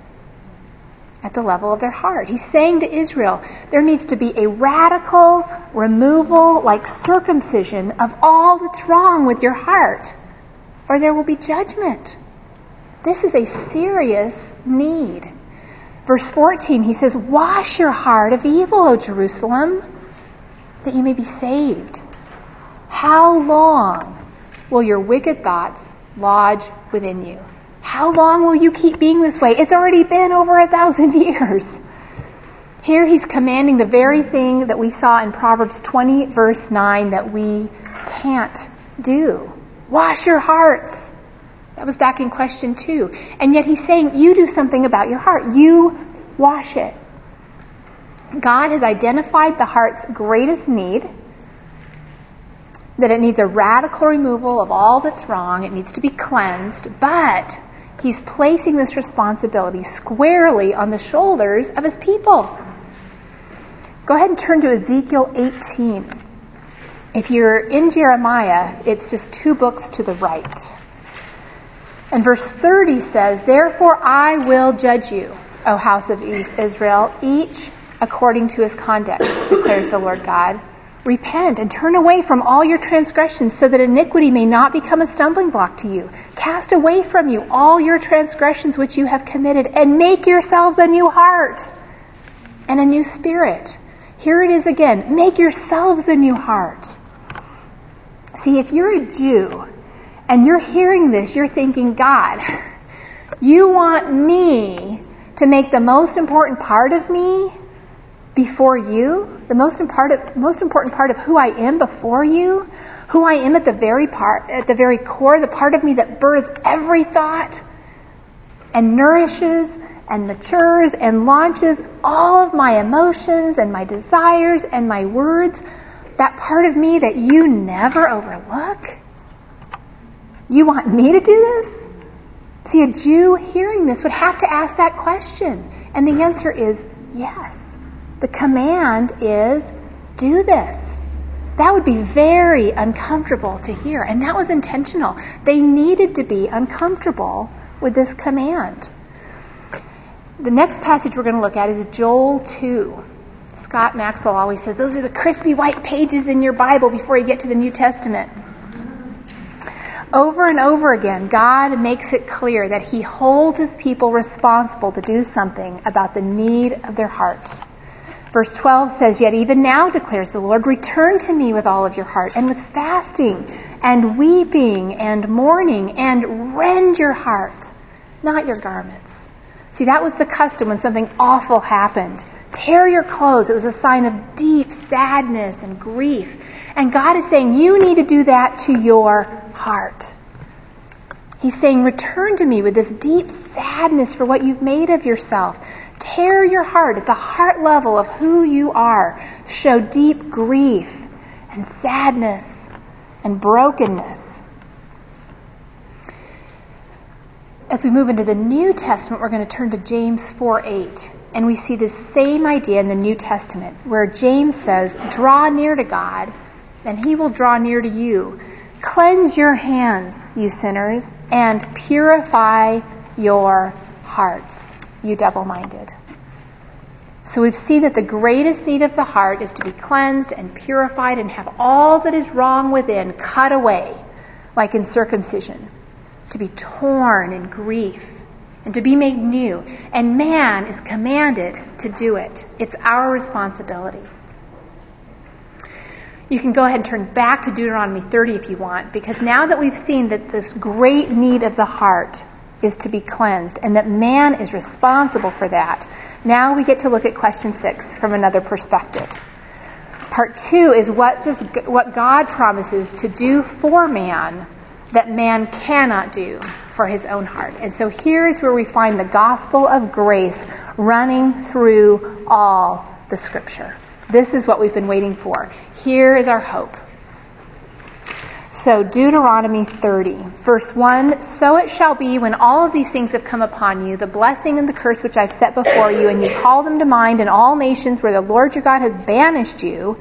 At the level of their heart. He's saying to Israel, there needs to be a radical removal, like circumcision, of all that's wrong with your heart, or there will be judgment. This is a serious need. Verse 14, he says, Wash your heart of evil, O Jerusalem, that you may be saved. How long will your wicked thoughts lodge within you? How long will you keep being this way? It's already been over a thousand years. Here he's commanding the very thing that we saw in Proverbs 20, verse 9, that we can't do. Wash your hearts. That was back in question two. And yet he's saying, you do something about your heart. You wash it. God has identified the heart's greatest need that it needs a radical removal of all that's wrong. It needs to be cleansed. But he's placing this responsibility squarely on the shoulders of his people. Go ahead and turn to Ezekiel 18. If you're in Jeremiah, it's just two books to the right. And verse 30 says, Therefore I will judge you, O house of Israel, each according to his conduct, declares the Lord God. Repent and turn away from all your transgressions so that iniquity may not become a stumbling block to you. Cast away from you all your transgressions which you have committed and make yourselves a new heart and a new spirit. Here it is again. Make yourselves a new heart. See, if you're a Jew and you're hearing this, you're thinking, God, you want me to make the most important part of me before you, the most important, most important part of who I am before you, who I am at the very part, at the very core, the part of me that births every thought and nourishes and matures and launches all of my emotions and my desires and my words, that part of me that you never overlook? You want me to do this? See, a Jew hearing this would have to ask that question. And the answer is yes. The command is do this. That would be very uncomfortable to hear. And that was intentional. They needed to be uncomfortable with this command. The next passage we're going to look at is Joel 2. Scott Maxwell always says those are the crispy white pages in your Bible before you get to the New Testament. Over and over again, God makes it clear that He holds His people responsible to do something about the need of their heart. Verse 12 says, Yet even now declares the Lord, return to me with all of your heart and with fasting and weeping and mourning and rend your heart, not your garments. See, that was the custom when something awful happened. Tear your clothes. It was a sign of deep sadness and grief. And God is saying, you need to do that to your heart. He's saying, return to me with this deep sadness for what you've made of yourself. Tear your heart at the heart level of who you are. Show deep grief and sadness and brokenness. As we move into the New Testament, we're going to turn to James 4 8. And we see this same idea in the New Testament, where James says, Draw near to God, and he will draw near to you. Cleanse your hands, you sinners, and purify your hearts, you double minded. So we see that the greatest need of the heart is to be cleansed and purified and have all that is wrong within cut away, like in circumcision to be torn in grief, and to be made new. And man is commanded to do it. It's our responsibility. You can go ahead and turn back to Deuteronomy 30 if you want, because now that we've seen that this great need of the heart is to be cleansed and that man is responsible for that, now we get to look at question six from another perspective. Part two is what does what God promises to do for man that man cannot do for his own heart. And so here is where we find the gospel of grace running through all the scripture. This is what we've been waiting for. Here is our hope. So Deuteronomy 30, verse 1, So it shall be when all of these things have come upon you, the blessing and the curse which I've set before you, and you call them to mind in all nations where the Lord your God has banished you,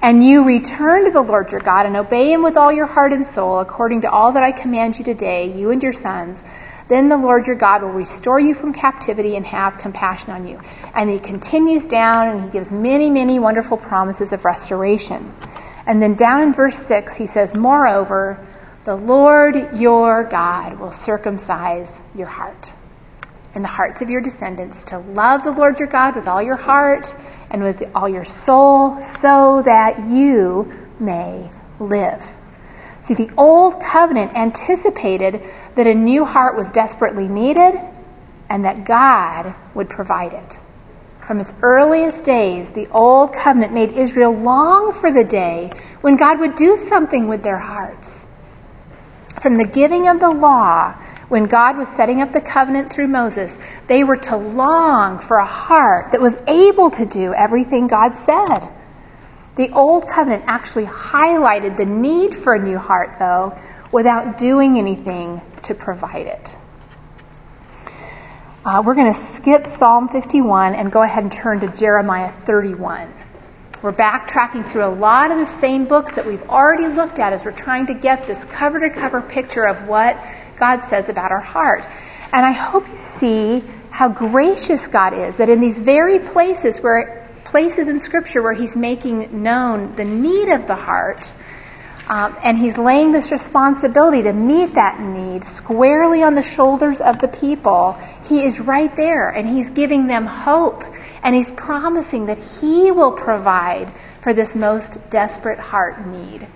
and you return to the Lord your God and obey him with all your heart and soul, according to all that I command you today, you and your sons, then the Lord your God will restore you from captivity and have compassion on you. And he continues down and he gives many, many wonderful promises of restoration. And then down in verse 6, he says, Moreover, the Lord your God will circumcise your heart and the hearts of your descendants to love the Lord your God with all your heart and with all your soul so that you may live. See, the old covenant anticipated that a new heart was desperately needed and that God would provide it. From its earliest days, the old covenant made Israel long for the day when God would do something with their hearts. From the giving of the law when God was setting up the covenant through Moses, they were to long for a heart that was able to do everything God said. The Old Covenant actually highlighted the need for a new heart, though, without doing anything to provide it. Uh, we're going to skip Psalm 51 and go ahead and turn to Jeremiah 31. We're backtracking through a lot of the same books that we've already looked at as we're trying to get this cover to cover picture of what God says about our heart. And I hope you see how gracious God is that in these very places where places in Scripture where He's making known the need of the heart, um, and He's laying this responsibility to meet that need squarely on the shoulders of the people. He is right there, and He's giving them hope, and He's promising that He will provide for this most desperate heart need.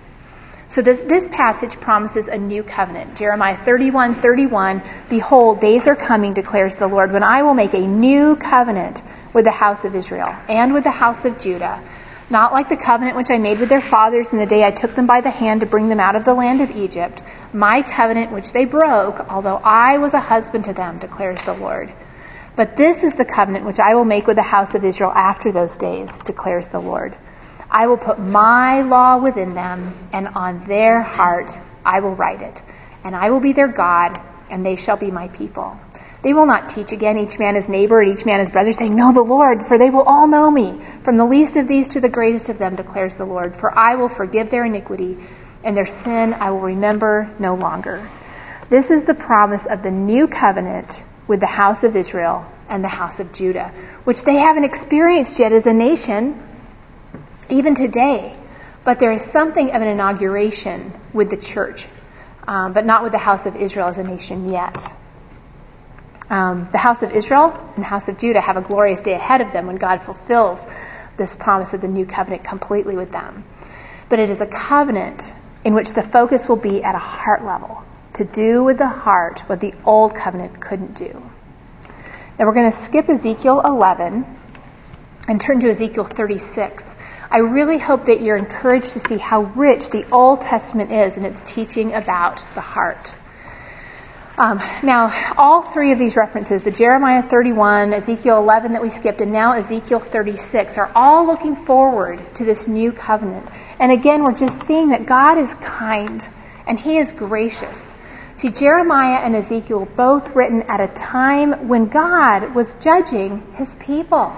So this, this, passage promises a new covenant. Jeremiah 31, 31, Behold, days are coming, declares the Lord, when I will make a new covenant with the house of Israel and with the house of Judah. Not like the covenant which I made with their fathers in the day I took them by the hand to bring them out of the land of Egypt, my covenant which they broke, although I was a husband to them, declares the Lord. But this is the covenant which I will make with the house of Israel after those days, declares the Lord. I will put my law within them, and on their heart I will write it. And I will be their God, and they shall be my people. They will not teach again each man his neighbor and each man his brother, saying, Know the Lord, for they will all know me, from the least of these to the greatest of them, declares the Lord. For I will forgive their iniquity, and their sin I will remember no longer. This is the promise of the new covenant with the house of Israel and the house of Judah, which they haven't experienced yet as a nation, even today. But there is something of an inauguration with the church, um, but not with the house of Israel as a nation yet. Um, the house of Israel and the house of Judah have a glorious day ahead of them when God fulfills this promise of the new covenant completely with them. But it is a covenant in which the focus will be at a heart level to do with the heart what the old covenant couldn't do. Now we're going to skip Ezekiel 11 and turn to Ezekiel 36. I really hope that you're encouraged to see how rich the Old Testament is in its teaching about the heart. Um, now, all three of these references, the Jeremiah 31, Ezekiel 11 that we skipped, and now Ezekiel 36, are all looking forward to this new covenant. And again, we're just seeing that God is kind and He is gracious. See, Jeremiah and Ezekiel both written at a time when God was judging his people.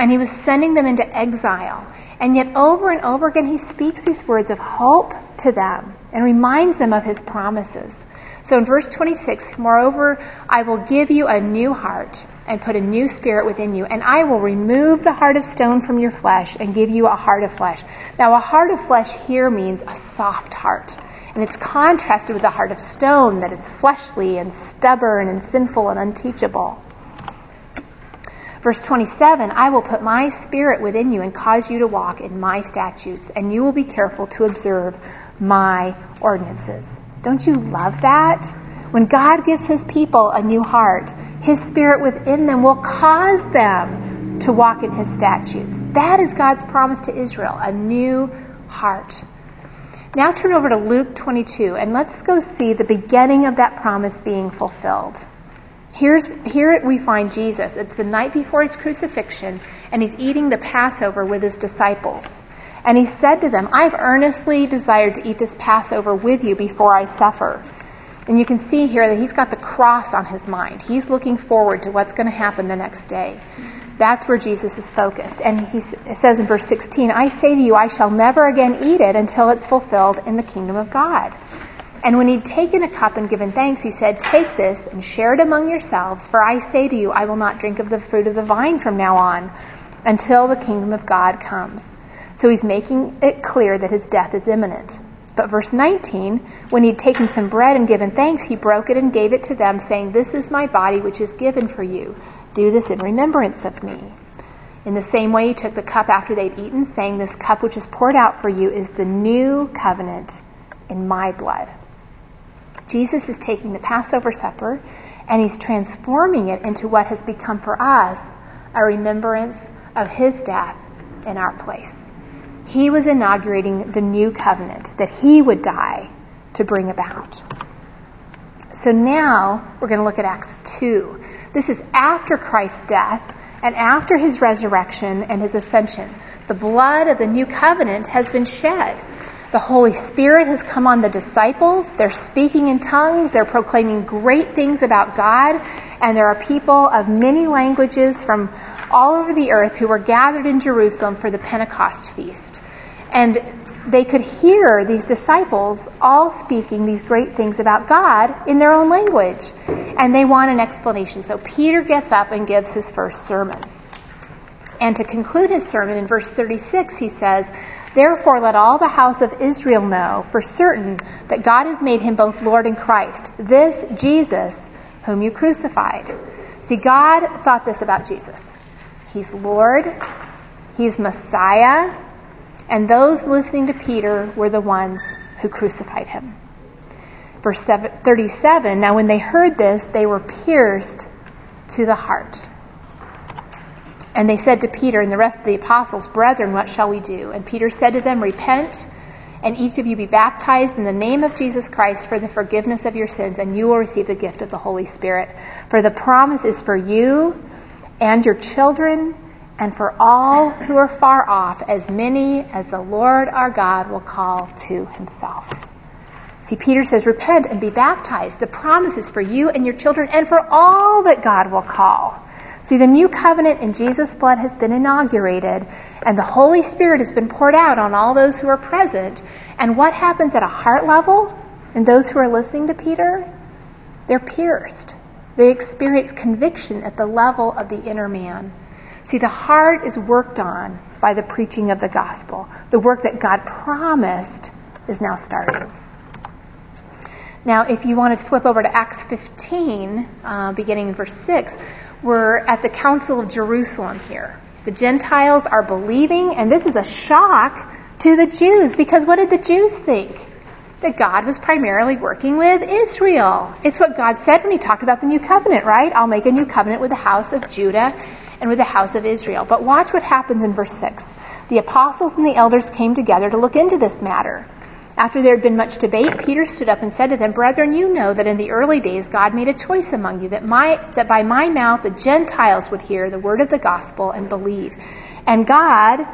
And he was sending them into exile. And yet over and over again he speaks these words of hope to them and reminds them of his promises. So in verse 26, moreover, I will give you a new heart and put a new spirit within you, and I will remove the heart of stone from your flesh and give you a heart of flesh. Now, a heart of flesh here means a soft heart. And it's contrasted with a heart of stone that is fleshly and stubborn and sinful and unteachable. Verse 27, I will put my spirit within you and cause you to walk in my statutes, and you will be careful to observe my ordinances. Don't you love that? When God gives his people a new heart, his spirit within them will cause them to walk in his statutes. That is God's promise to Israel, a new heart. Now turn over to Luke 22 and let's go see the beginning of that promise being fulfilled. Here's, here we find Jesus. It's the night before his crucifixion and he's eating the Passover with his disciples. And he said to them, I've earnestly desired to eat this Passover with you before I suffer. And you can see here that he's got the cross on his mind. He's looking forward to what's going to happen the next day. That's where Jesus is focused. And he says in verse 16, I say to you, I shall never again eat it until it's fulfilled in the kingdom of God. And when he'd taken a cup and given thanks, he said, Take this and share it among yourselves, for I say to you, I will not drink of the fruit of the vine from now on until the kingdom of God comes. So he's making it clear that his death is imminent. But verse 19, when he'd taken some bread and given thanks, he broke it and gave it to them, saying, This is my body which is given for you. Do this in remembrance of me. In the same way, he took the cup after they'd eaten, saying, This cup which is poured out for you is the new covenant in my blood. Jesus is taking the Passover supper and he's transforming it into what has become for us a remembrance of his death in our place. He was inaugurating the new covenant that he would die to bring about. So now we're going to look at Acts 2. This is after Christ's death and after his resurrection and his ascension. The blood of the new covenant has been shed. The Holy Spirit has come on the disciples. They're speaking in tongues. They're proclaiming great things about God. And there are people of many languages from all over the earth who were gathered in Jerusalem for the Pentecost feast. And they could hear these disciples all speaking these great things about God in their own language. And they want an explanation. So Peter gets up and gives his first sermon. And to conclude his sermon in verse 36, he says, Therefore let all the house of Israel know for certain that God has made him both Lord and Christ, this Jesus whom you crucified. See, God thought this about Jesus. He's Lord, He's Messiah, and those listening to Peter were the ones who crucified him. Verse 37 Now, when they heard this, they were pierced to the heart. And they said to Peter and the rest of the apostles, Brethren, what shall we do? And Peter said to them, Repent and each of you be baptized in the name of Jesus Christ for the forgiveness of your sins, and you will receive the gift of the Holy Spirit. For the promise is for you and your children and for all who are far off, as many as the Lord our God will call to himself. See, Peter says, repent and be baptized. The promise is for you and your children and for all that God will call. See, the new covenant in Jesus' blood has been inaugurated, and the Holy Spirit has been poured out on all those who are present. And what happens at a heart level in those who are listening to Peter? They're pierced. They experience conviction at the level of the inner man. See, the heart is worked on by the preaching of the gospel. The work that God promised is now starting. Now, if you wanted to flip over to Acts 15, uh, beginning in verse 6, we're at the Council of Jerusalem here. The Gentiles are believing, and this is a shock to the Jews because what did the Jews think? That God was primarily working with Israel. It's what God said when He talked about the new covenant, right? I'll make a new covenant with the house of Judah and with the house of Israel. But watch what happens in verse 6. The apostles and the elders came together to look into this matter. After there had been much debate, Peter stood up and said to them, Brethren, you know that in the early days God made a choice among you that, my, that by my mouth the Gentiles would hear the word of the gospel and believe. And God,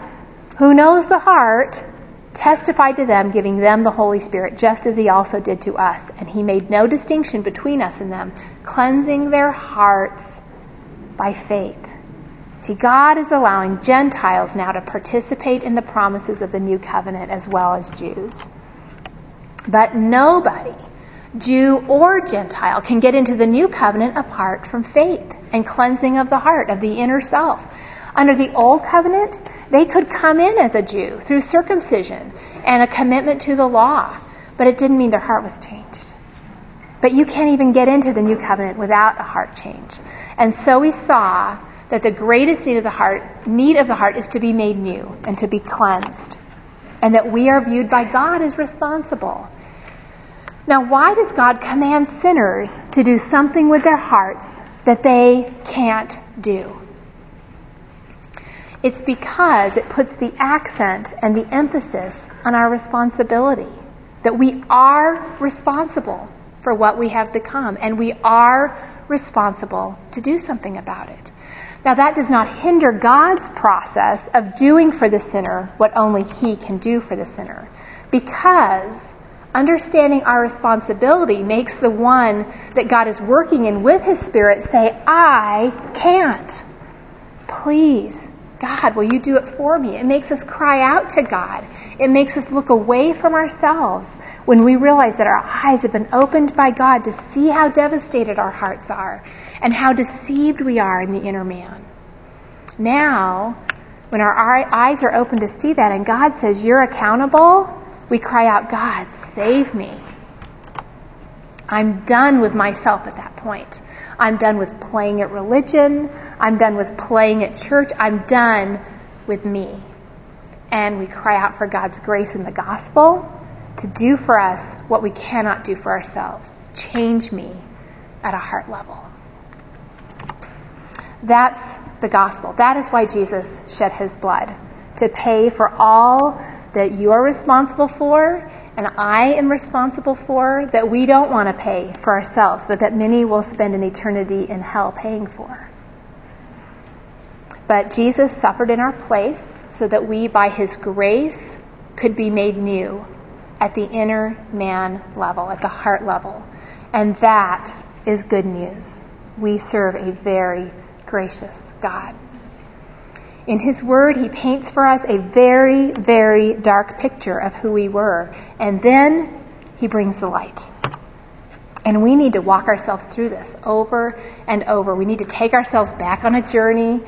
who knows the heart, testified to them, giving them the Holy Spirit, just as he also did to us. And he made no distinction between us and them, cleansing their hearts by faith. See, God is allowing Gentiles now to participate in the promises of the new covenant as well as Jews. But nobody, Jew or Gentile, can get into the new covenant apart from faith and cleansing of the heart, of the inner self. Under the old covenant, they could come in as a Jew through circumcision and a commitment to the law, but it didn't mean their heart was changed. But you can't even get into the new covenant without a heart change. And so we saw that the greatest need of the heart, need of the heart is to be made new and to be cleansed. And that we are viewed by God as responsible now, why does God command sinners to do something with their hearts that they can't do? It's because it puts the accent and the emphasis on our responsibility. That we are responsible for what we have become, and we are responsible to do something about it. Now, that does not hinder God's process of doing for the sinner what only He can do for the sinner. Because understanding our responsibility makes the one that God is working in with His Spirit say, I can't. Please, God, will you do it for me? It makes us cry out to God. It makes us look away from ourselves when we realize that our eyes have been opened by God to see how devastated our hearts are and how deceived we are in the inner man. Now, when our eyes are open to see that and God says, You're accountable, we cry out, God, save me. I'm done with myself at that point. I'm done with playing at religion. I'm done with playing at church. I'm done with me. And we cry out for God's grace in the gospel to do for us what we cannot do for ourselves. Change me at a heart level. That's the gospel. That is why Jesus shed his blood to pay for all that you are responsible for and I am responsible for that we don't want to pay for ourselves, but that many will spend an eternity in hell paying for. But Jesus suffered in our place so that we, by his grace, could be made new at the inner man level, at the heart level. And that is good news. We serve a very gracious God. In His Word, He paints for us a very, very dark picture of who we were. And then He brings the light. And we need to walk ourselves through this over and over. We need to take ourselves back on a journey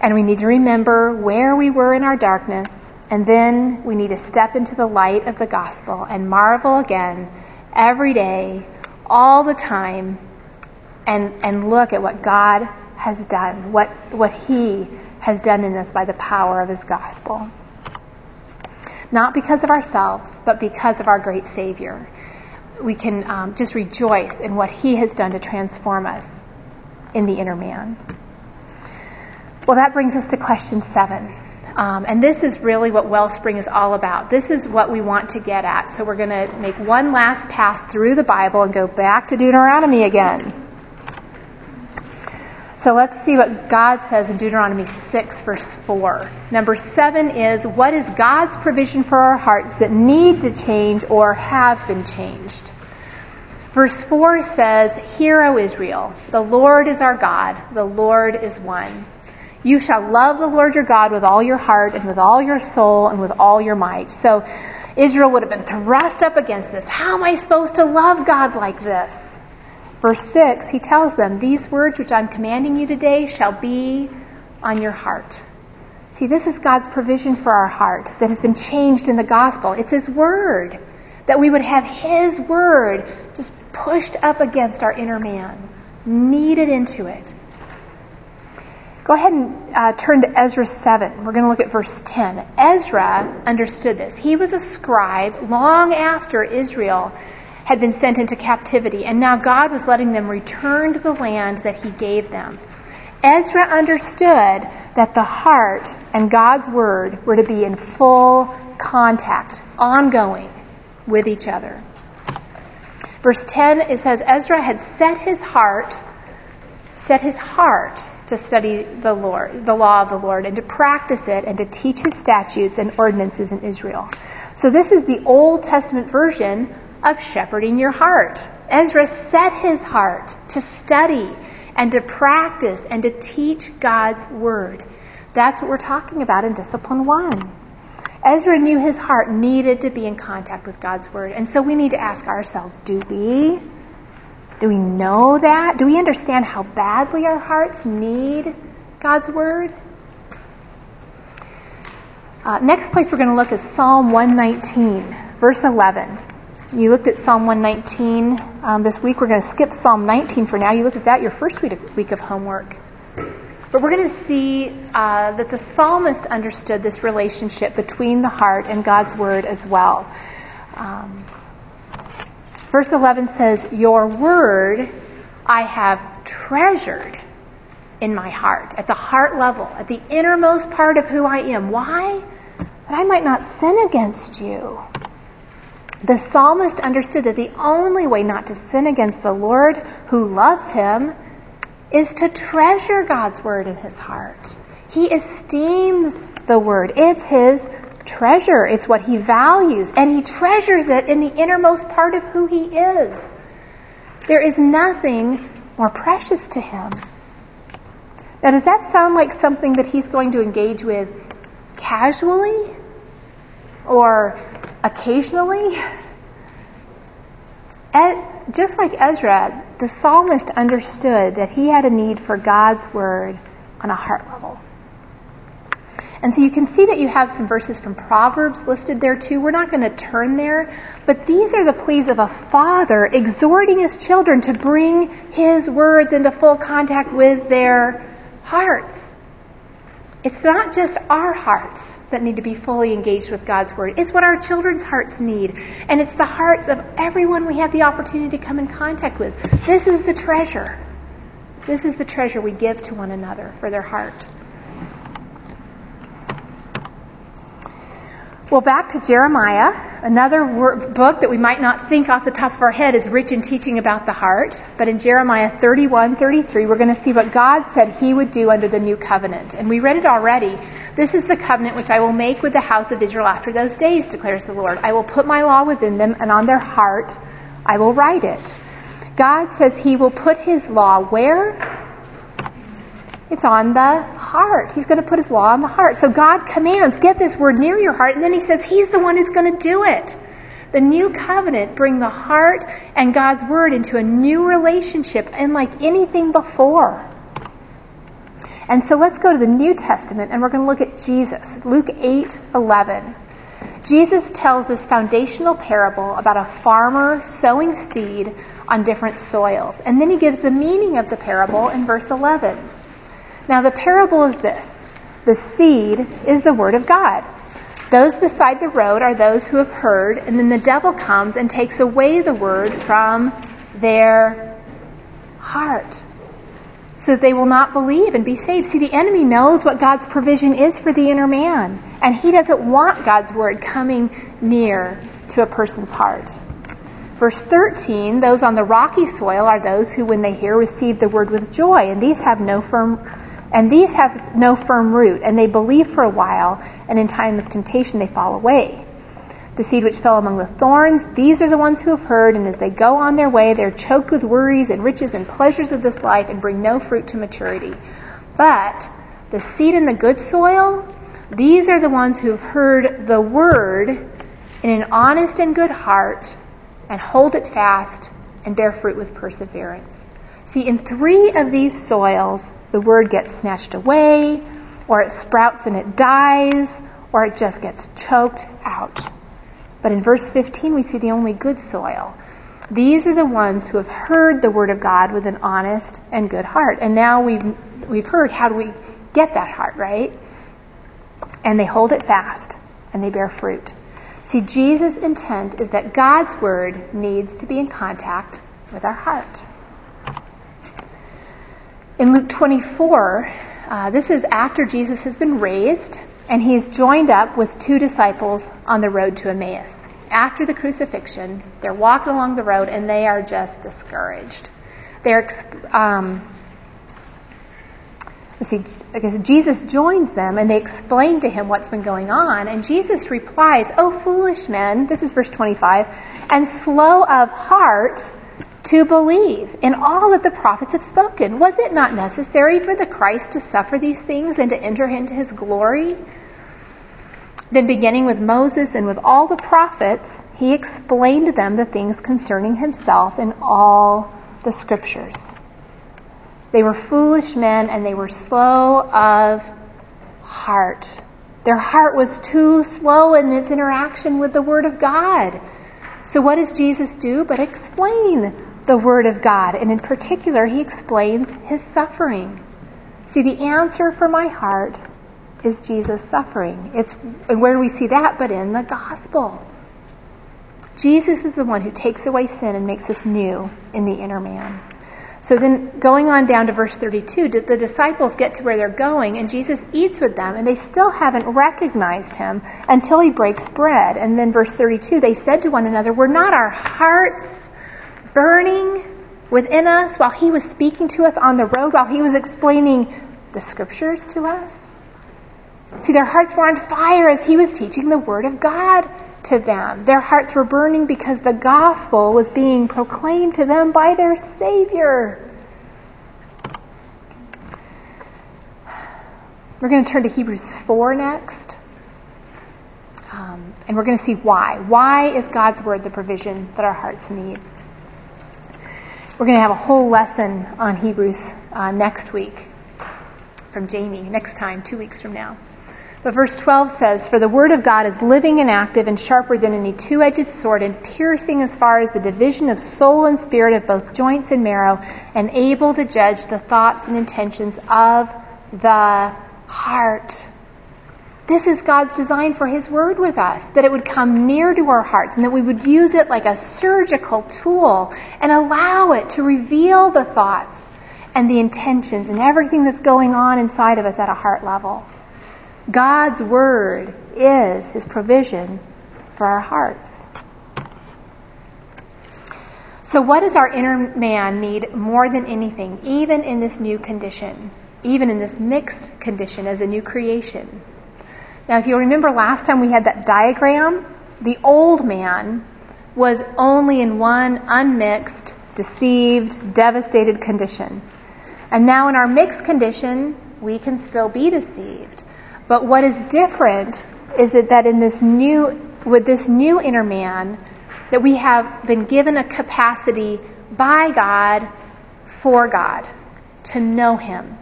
and we need to remember where we were in our darkness. And then we need to step into the light of the gospel and marvel again every day, all the time, and, and look at what God has done, what, what He has done in us by the power of his gospel. Not because of ourselves, but because of our great Savior. We can um, just rejoice in what he has done to transform us in the inner man. Well, that brings us to question seven. Um, and this is really what Wellspring is all about. This is what we want to get at. So we're going to make one last pass through the Bible and go back to Deuteronomy again. So let's see what God says in Deuteronomy 6, verse 4. Number 7 is what is God's provision for our hearts that need to change or have been changed? Verse 4 says, Hear, O Israel, the Lord is our God, the Lord is one. You shall love the Lord your God with all your heart and with all your soul and with all your might. So Israel would have been thrust up against this. How am I supposed to love God like this? Verse 6, he tells them, These words which I'm commanding you today shall be on your heart. See, this is God's provision for our heart that has been changed in the gospel. It's His Word. That we would have His Word just pushed up against our inner man, kneaded into it. Go ahead and uh, turn to Ezra 7. We're going to look at verse 10. Ezra understood this. He was a scribe long after Israel had been sent into captivity, and now God was letting them return to the land that He gave them. Ezra understood that the heart and God's word were to be in full contact, ongoing with each other. Verse 10, it says, Ezra had set his heart, set his heart to study the Lord, the law of the Lord, and to practice it, and to teach his statutes and ordinances in Israel. So this is the Old Testament version of shepherding your heart. Ezra set his heart to study and to practice and to teach God's word. That's what we're talking about in discipline one. Ezra knew his heart needed to be in contact with God's word. And so we need to ask ourselves, do we do we know that? Do we understand how badly our hearts need God's Word? Uh, next place we're going to look is Psalm 119, verse 11. You looked at Psalm 119 um, this week. We're going to skip Psalm 19 for now. You looked at that your first week of, week of homework. But we're going to see uh, that the psalmist understood this relationship between the heart and God's Word as well. Um, Verse 11 says, Your word I have treasured in my heart, at the heart level, at the innermost part of who I am. Why? That I might not sin against you. The psalmist understood that the only way not to sin against the Lord who loves him is to treasure God's word in his heart. He esteems the word. It's his treasure. It's what he values. And he treasures it in the innermost part of who he is. There is nothing more precious to him. Now, does that sound like something that he's going to engage with casually or occasionally? just like Ezra, the psalmist understood that he had a need for God's word on a heart level. And so you can see that you have some verses from Proverbs listed there too. We're not going to turn there, but these are the pleas of a father exhorting his children to bring his words into full contact with their hearts. It's not just our hearts that need to be fully engaged with God's word. It's what our children's hearts need. And it's the hearts of everyone we have the opportunity to come in contact with. This is the treasure. This is the treasure we give to one another for their heart. Well, back to Jeremiah. Another book that we might not think off the top of our head is rich in teaching about the heart. But in Jeremiah 31, 33, we're going to see what God said he would do under the new covenant. And we read it already. This is the covenant which I will make with the house of Israel after those days, declares the Lord. I will put my law within them, and on their heart I will write it. God says he will put his law where? It's on the heart. He's going to put his law on the heart. So God commands, get this word near your heart, and then he says he's the one who's going to do it. The new covenant bring the heart and God's word into a new relationship unlike anything before. And so let's go to the New Testament and we're going to look at Jesus. Luke 8:11. Jesus tells this foundational parable about a farmer sowing seed on different soils. And then he gives the meaning of the parable in verse 11. Now, the parable is this the seed is the word of God. Those beside the road are those who have heard, and then the devil comes and takes away the word from their heart. So that they will not believe and be saved. See, the enemy knows what God's provision is for the inner man, and he doesn't want God's word coming near to a person's heart. Verse 13, those on the rocky soil are those who, when they hear, receive the word with joy, and these have no firm, and these have no firm root, and they believe for a while, and in time of temptation they fall away. The seed which fell among the thorns, these are the ones who have heard, and as they go on their way, they're choked with worries and riches and pleasures of this life and bring no fruit to maturity. But the seed in the good soil, these are the ones who have heard the word in an honest and good heart and hold it fast and bear fruit with perseverance. See, in three of these soils, the word gets snatched away, or it sprouts and it dies, or it just gets choked out. But in verse 15, we see the only good soil. These are the ones who have heard the word of God with an honest and good heart. And now we've, we've heard how do we get that heart, right? And they hold it fast and they bear fruit. See, Jesus' intent is that God's word needs to be in contact with our heart. In Luke 24, uh, this is after Jesus has been raised and he's joined up with two disciples on the road to Emmaus. After the crucifixion, they're walking along the road and they are just discouraged. They're, um, let's see, because Jesus joins them and they explain to him what's been going on. And Jesus replies, Oh, foolish men, this is verse 25, and slow of heart to believe in all that the prophets have spoken. Was it not necessary for the Christ to suffer these things and to enter into his glory? Then, beginning with Moses and with all the prophets, he explained to them the things concerning himself in all the scriptures. They were foolish men and they were slow of heart. Their heart was too slow in its interaction with the Word of God. So, what does Jesus do but explain the Word of God. And in particular, he explains his suffering. See, the answer for my heart is Jesus' suffering. It's, and where do we see that but in the gospel? Jesus is the one who takes away sin and makes us new in the inner man. So then going on down to verse 32, the disciples get to where they're going and Jesus eats with them and they still haven't recognized him until he breaks bread. And then verse 32, they said to one another, were not our hearts burning within us while he was speaking to us on the road, while he was explaining the scriptures to us. See, their hearts were on fire as he was teaching the word of God to them. Their hearts were burning because the gospel was being proclaimed to them by their Savior. We're going to turn to Hebrews 4 next. Um, and we're going to see why. Why is God's word the provision that our hearts need? We're going to have a whole lesson on Hebrews uh, next week from Jamie, next time, two weeks from now. But verse 12 says, For the word of God is living and active and sharper than any two edged sword and piercing as far as the division of soul and spirit of both joints and marrow and able to judge the thoughts and intentions of the heart. This is God's design for His Word with us, that it would come near to our hearts and that we would use it like a surgical tool and allow it to reveal the thoughts and the intentions and everything that's going on inside of us at a heart level. God's Word is His provision for our hearts. So, what does our inner man need more than anything, even in this new condition, even in this mixed condition as a new creation? Now, if you remember last time we had that diagram, the old man was only in one unmixed, deceived, devastated condition. And now in our mixed condition, we can still be deceived. But what is different is that in this new, with this new inner man, that we have been given a capacity by God for God to know Him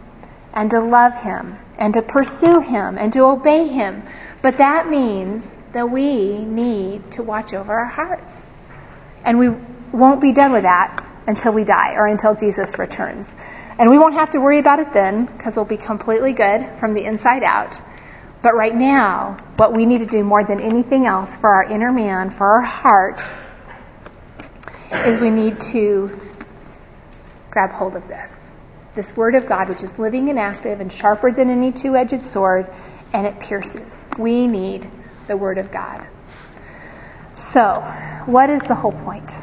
and to love Him and to pursue Him and to obey Him. But that means that we need to watch over our hearts. And we won't be done with that until we die or until Jesus returns. And we won't have to worry about it then because we'll be completely good from the inside out. But right now, what we need to do more than anything else for our inner man, for our heart, is we need to grab hold of this. this Word of God, which is living and active and sharper than any two edged sword, and it pierces. We need the Word of God. So, what is the whole point?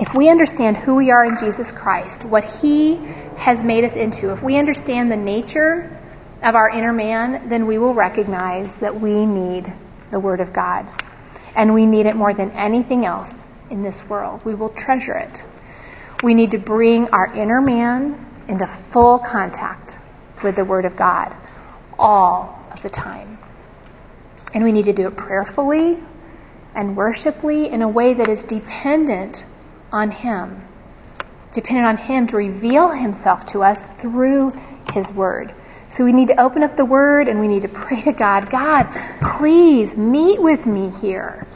If we understand who we are in Jesus Christ, what He has made us into, if we understand the nature of our inner man, then we will recognize that we need the Word of God. And we need it more than anything else in this world. We will treasure it. We need to bring our inner man into full contact with the Word of God all of the time. And we need to do it prayerfully and worshipfully in a way that is dependent on Him. Dependent on Him to reveal Himself to us through His Word. So we need to open up the Word and we need to pray to God God, please meet with me here.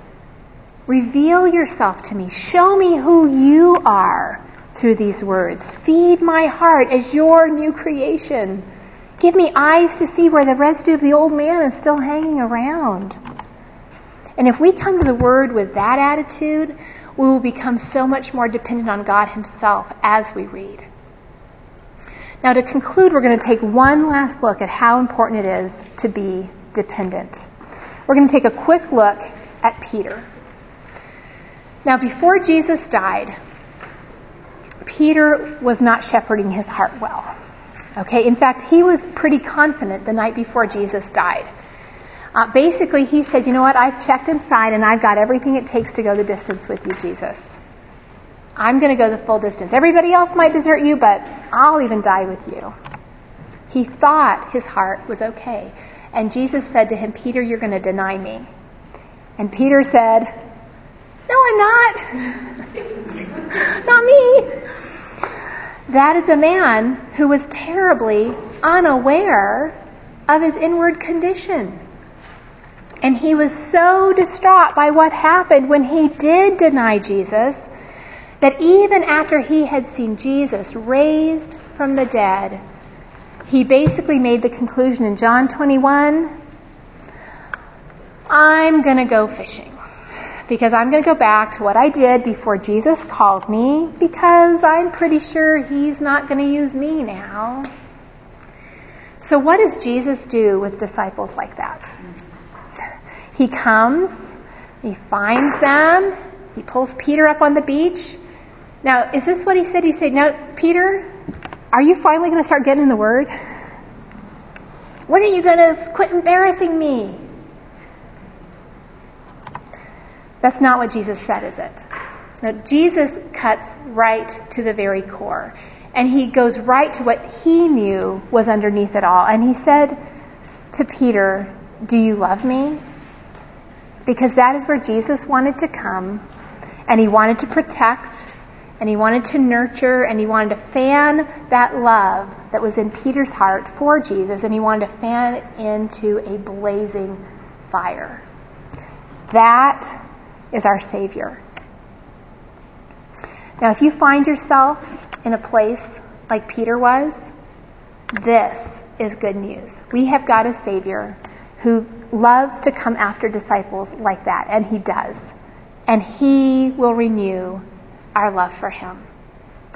Reveal yourself to me. Show me who you are through these words. Feed my heart as your new creation. Give me eyes to see where the residue of the old man is still hanging around. And if we come to the Word with that attitude, we will become so much more dependent on God Himself as we read. Now, to conclude, we're going to take one last look at how important it is to be dependent. We're going to take a quick look at Peter. Now, before Jesus died, Peter was not shepherding his heart well. Okay, in fact, he was pretty confident the night before Jesus died. Uh, basically, he said, You know what? I've checked inside and I've got everything it takes to go the distance with you, Jesus. I'm going to go the full distance. Everybody else might desert you, but I'll even die with you. He thought his heart was okay. And Jesus said to him, Peter, you're going to deny me. And Peter said, No, I'm not. not me. That is a man who was terribly unaware of his inward condition. And he was so distraught by what happened when he did deny Jesus that even after he had seen Jesus raised from the dead, he basically made the conclusion in John 21 I'm going to go fishing because I'm going to go back to what I did before Jesus called me because I'm pretty sure he's not going to use me now. So, what does Jesus do with disciples like that? He comes, he finds them, he pulls Peter up on the beach. Now, is this what he said? He said, Now, Peter, are you finally going to start getting in the Word? When are you going to quit embarrassing me? That's not what Jesus said, is it? Now, Jesus cuts right to the very core. And he goes right to what he knew was underneath it all. And he said to Peter, Do you love me? Because that is where Jesus wanted to come. And he wanted to protect. And he wanted to nurture. And he wanted to fan that love that was in Peter's heart for Jesus. And he wanted to fan it into a blazing fire. That is our Savior. Now, if you find yourself in a place like Peter was, this is good news. We have got a Savior who loves to come after disciples like that, and He does. And He will renew our love for Him.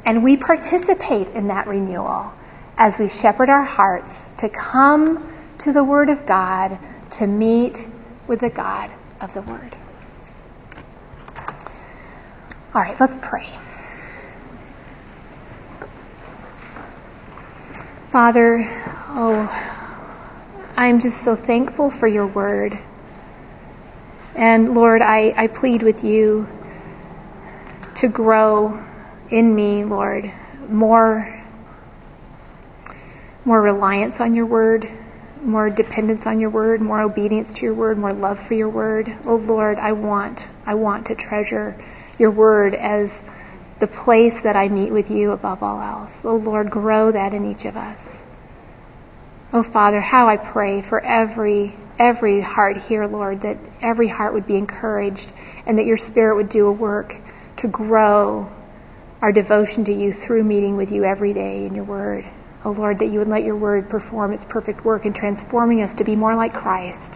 And we participate in that renewal as we shepherd our hearts to come to the Word of God, to meet with the God of the Word. All right, let's pray. Father, oh, I'm just so thankful for your word. And Lord, I, I plead with you to grow in me, Lord, more, more reliance on your word, more dependence on your word, more obedience to your word, more love for your word. Oh Lord, I want, I want to treasure your word as the place that I meet with you above all else. Oh Lord, grow that in each of us. Oh Father, how I pray for every every heart here, Lord, that every heart would be encouraged and that your spirit would do a work to grow our devotion to you through meeting with you every day in your word. Oh Lord, that you would let your word perform its perfect work in transforming us to be more like Christ.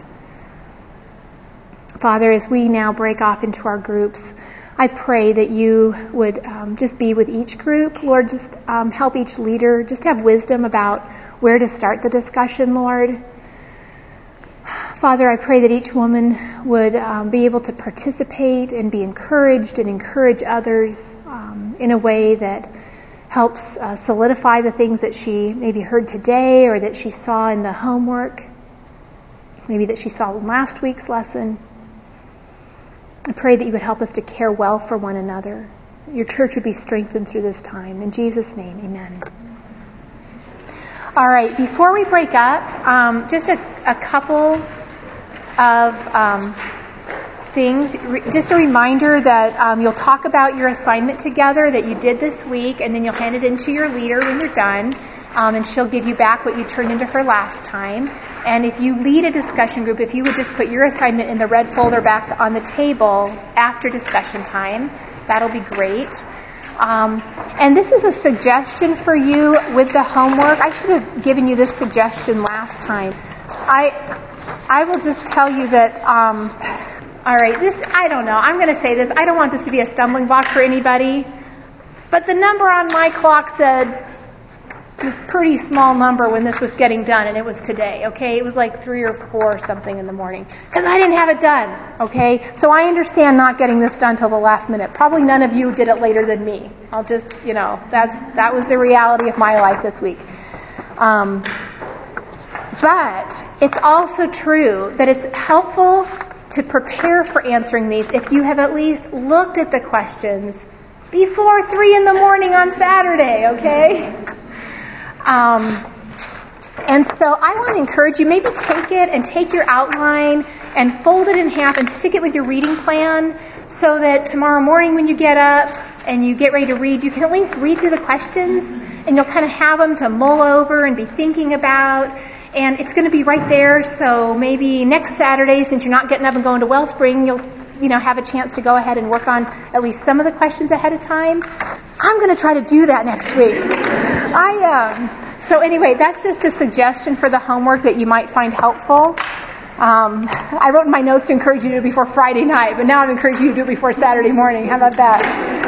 Father, as we now break off into our groups, I pray that you would um, just be with each group. Lord, just um, help each leader just have wisdom about where to start the discussion, Lord. Father, I pray that each woman would um, be able to participate and be encouraged and encourage others um, in a way that helps uh, solidify the things that she maybe heard today or that she saw in the homework, maybe that she saw in last week's lesson. I pray that you would help us to care well for one another. Your church would be strengthened through this time. In Jesus' name, amen. All right, before we break up, um, just a, a, couple of um, things. Just a reminder that um, you'll talk about your assignment together that you did this week, and then you'll hand it in to your leader when you're done, um, and she'll give you back what you turned into her last time. And if you lead a discussion group, if you would just put your assignment in the red folder back on the table after discussion time, that'll be great. Um, and this is a suggestion for you with the homework. I should have given you this suggestion last time. I I will just tell you that. Um, all right, this I don't know. I'm going to say this. I don't want this to be a stumbling block for anybody. But the number on my clock said this pretty small number when this was getting done, and it was today, okay? It was like 3 or 4 or something in the morning. Because I didn't have it done, okay? So I understand not getting this done till the last minute. Probably none of you did it later than me. I'll just, you know, that's, that was the reality of my life this week. Um, but it's also true that it's helpful to prepare for answering these if you have at least looked at the questions before 3 in the morning on Saturday, okay? Um, and so I want to encourage you, maybe take it and take your outline and fold it in half and stick it with your reading plan so that tomorrow morning when you get up and you get ready to read, you can at least read through the questions and you'll kind of have them to mull over and be thinking about. And it's going to be right there, so maybe next Saturday, since you're not getting up and going to Wellspring, you'll you know, have a chance to go ahead and work on at least some of the questions ahead of time. I'm going to try to do that next week. I um, so anyway, that's just a suggestion for the homework that you might find helpful. Um, I wrote in my notes to encourage you to do it before Friday night, but now I'm encouraging you to do it before Saturday morning. How about that?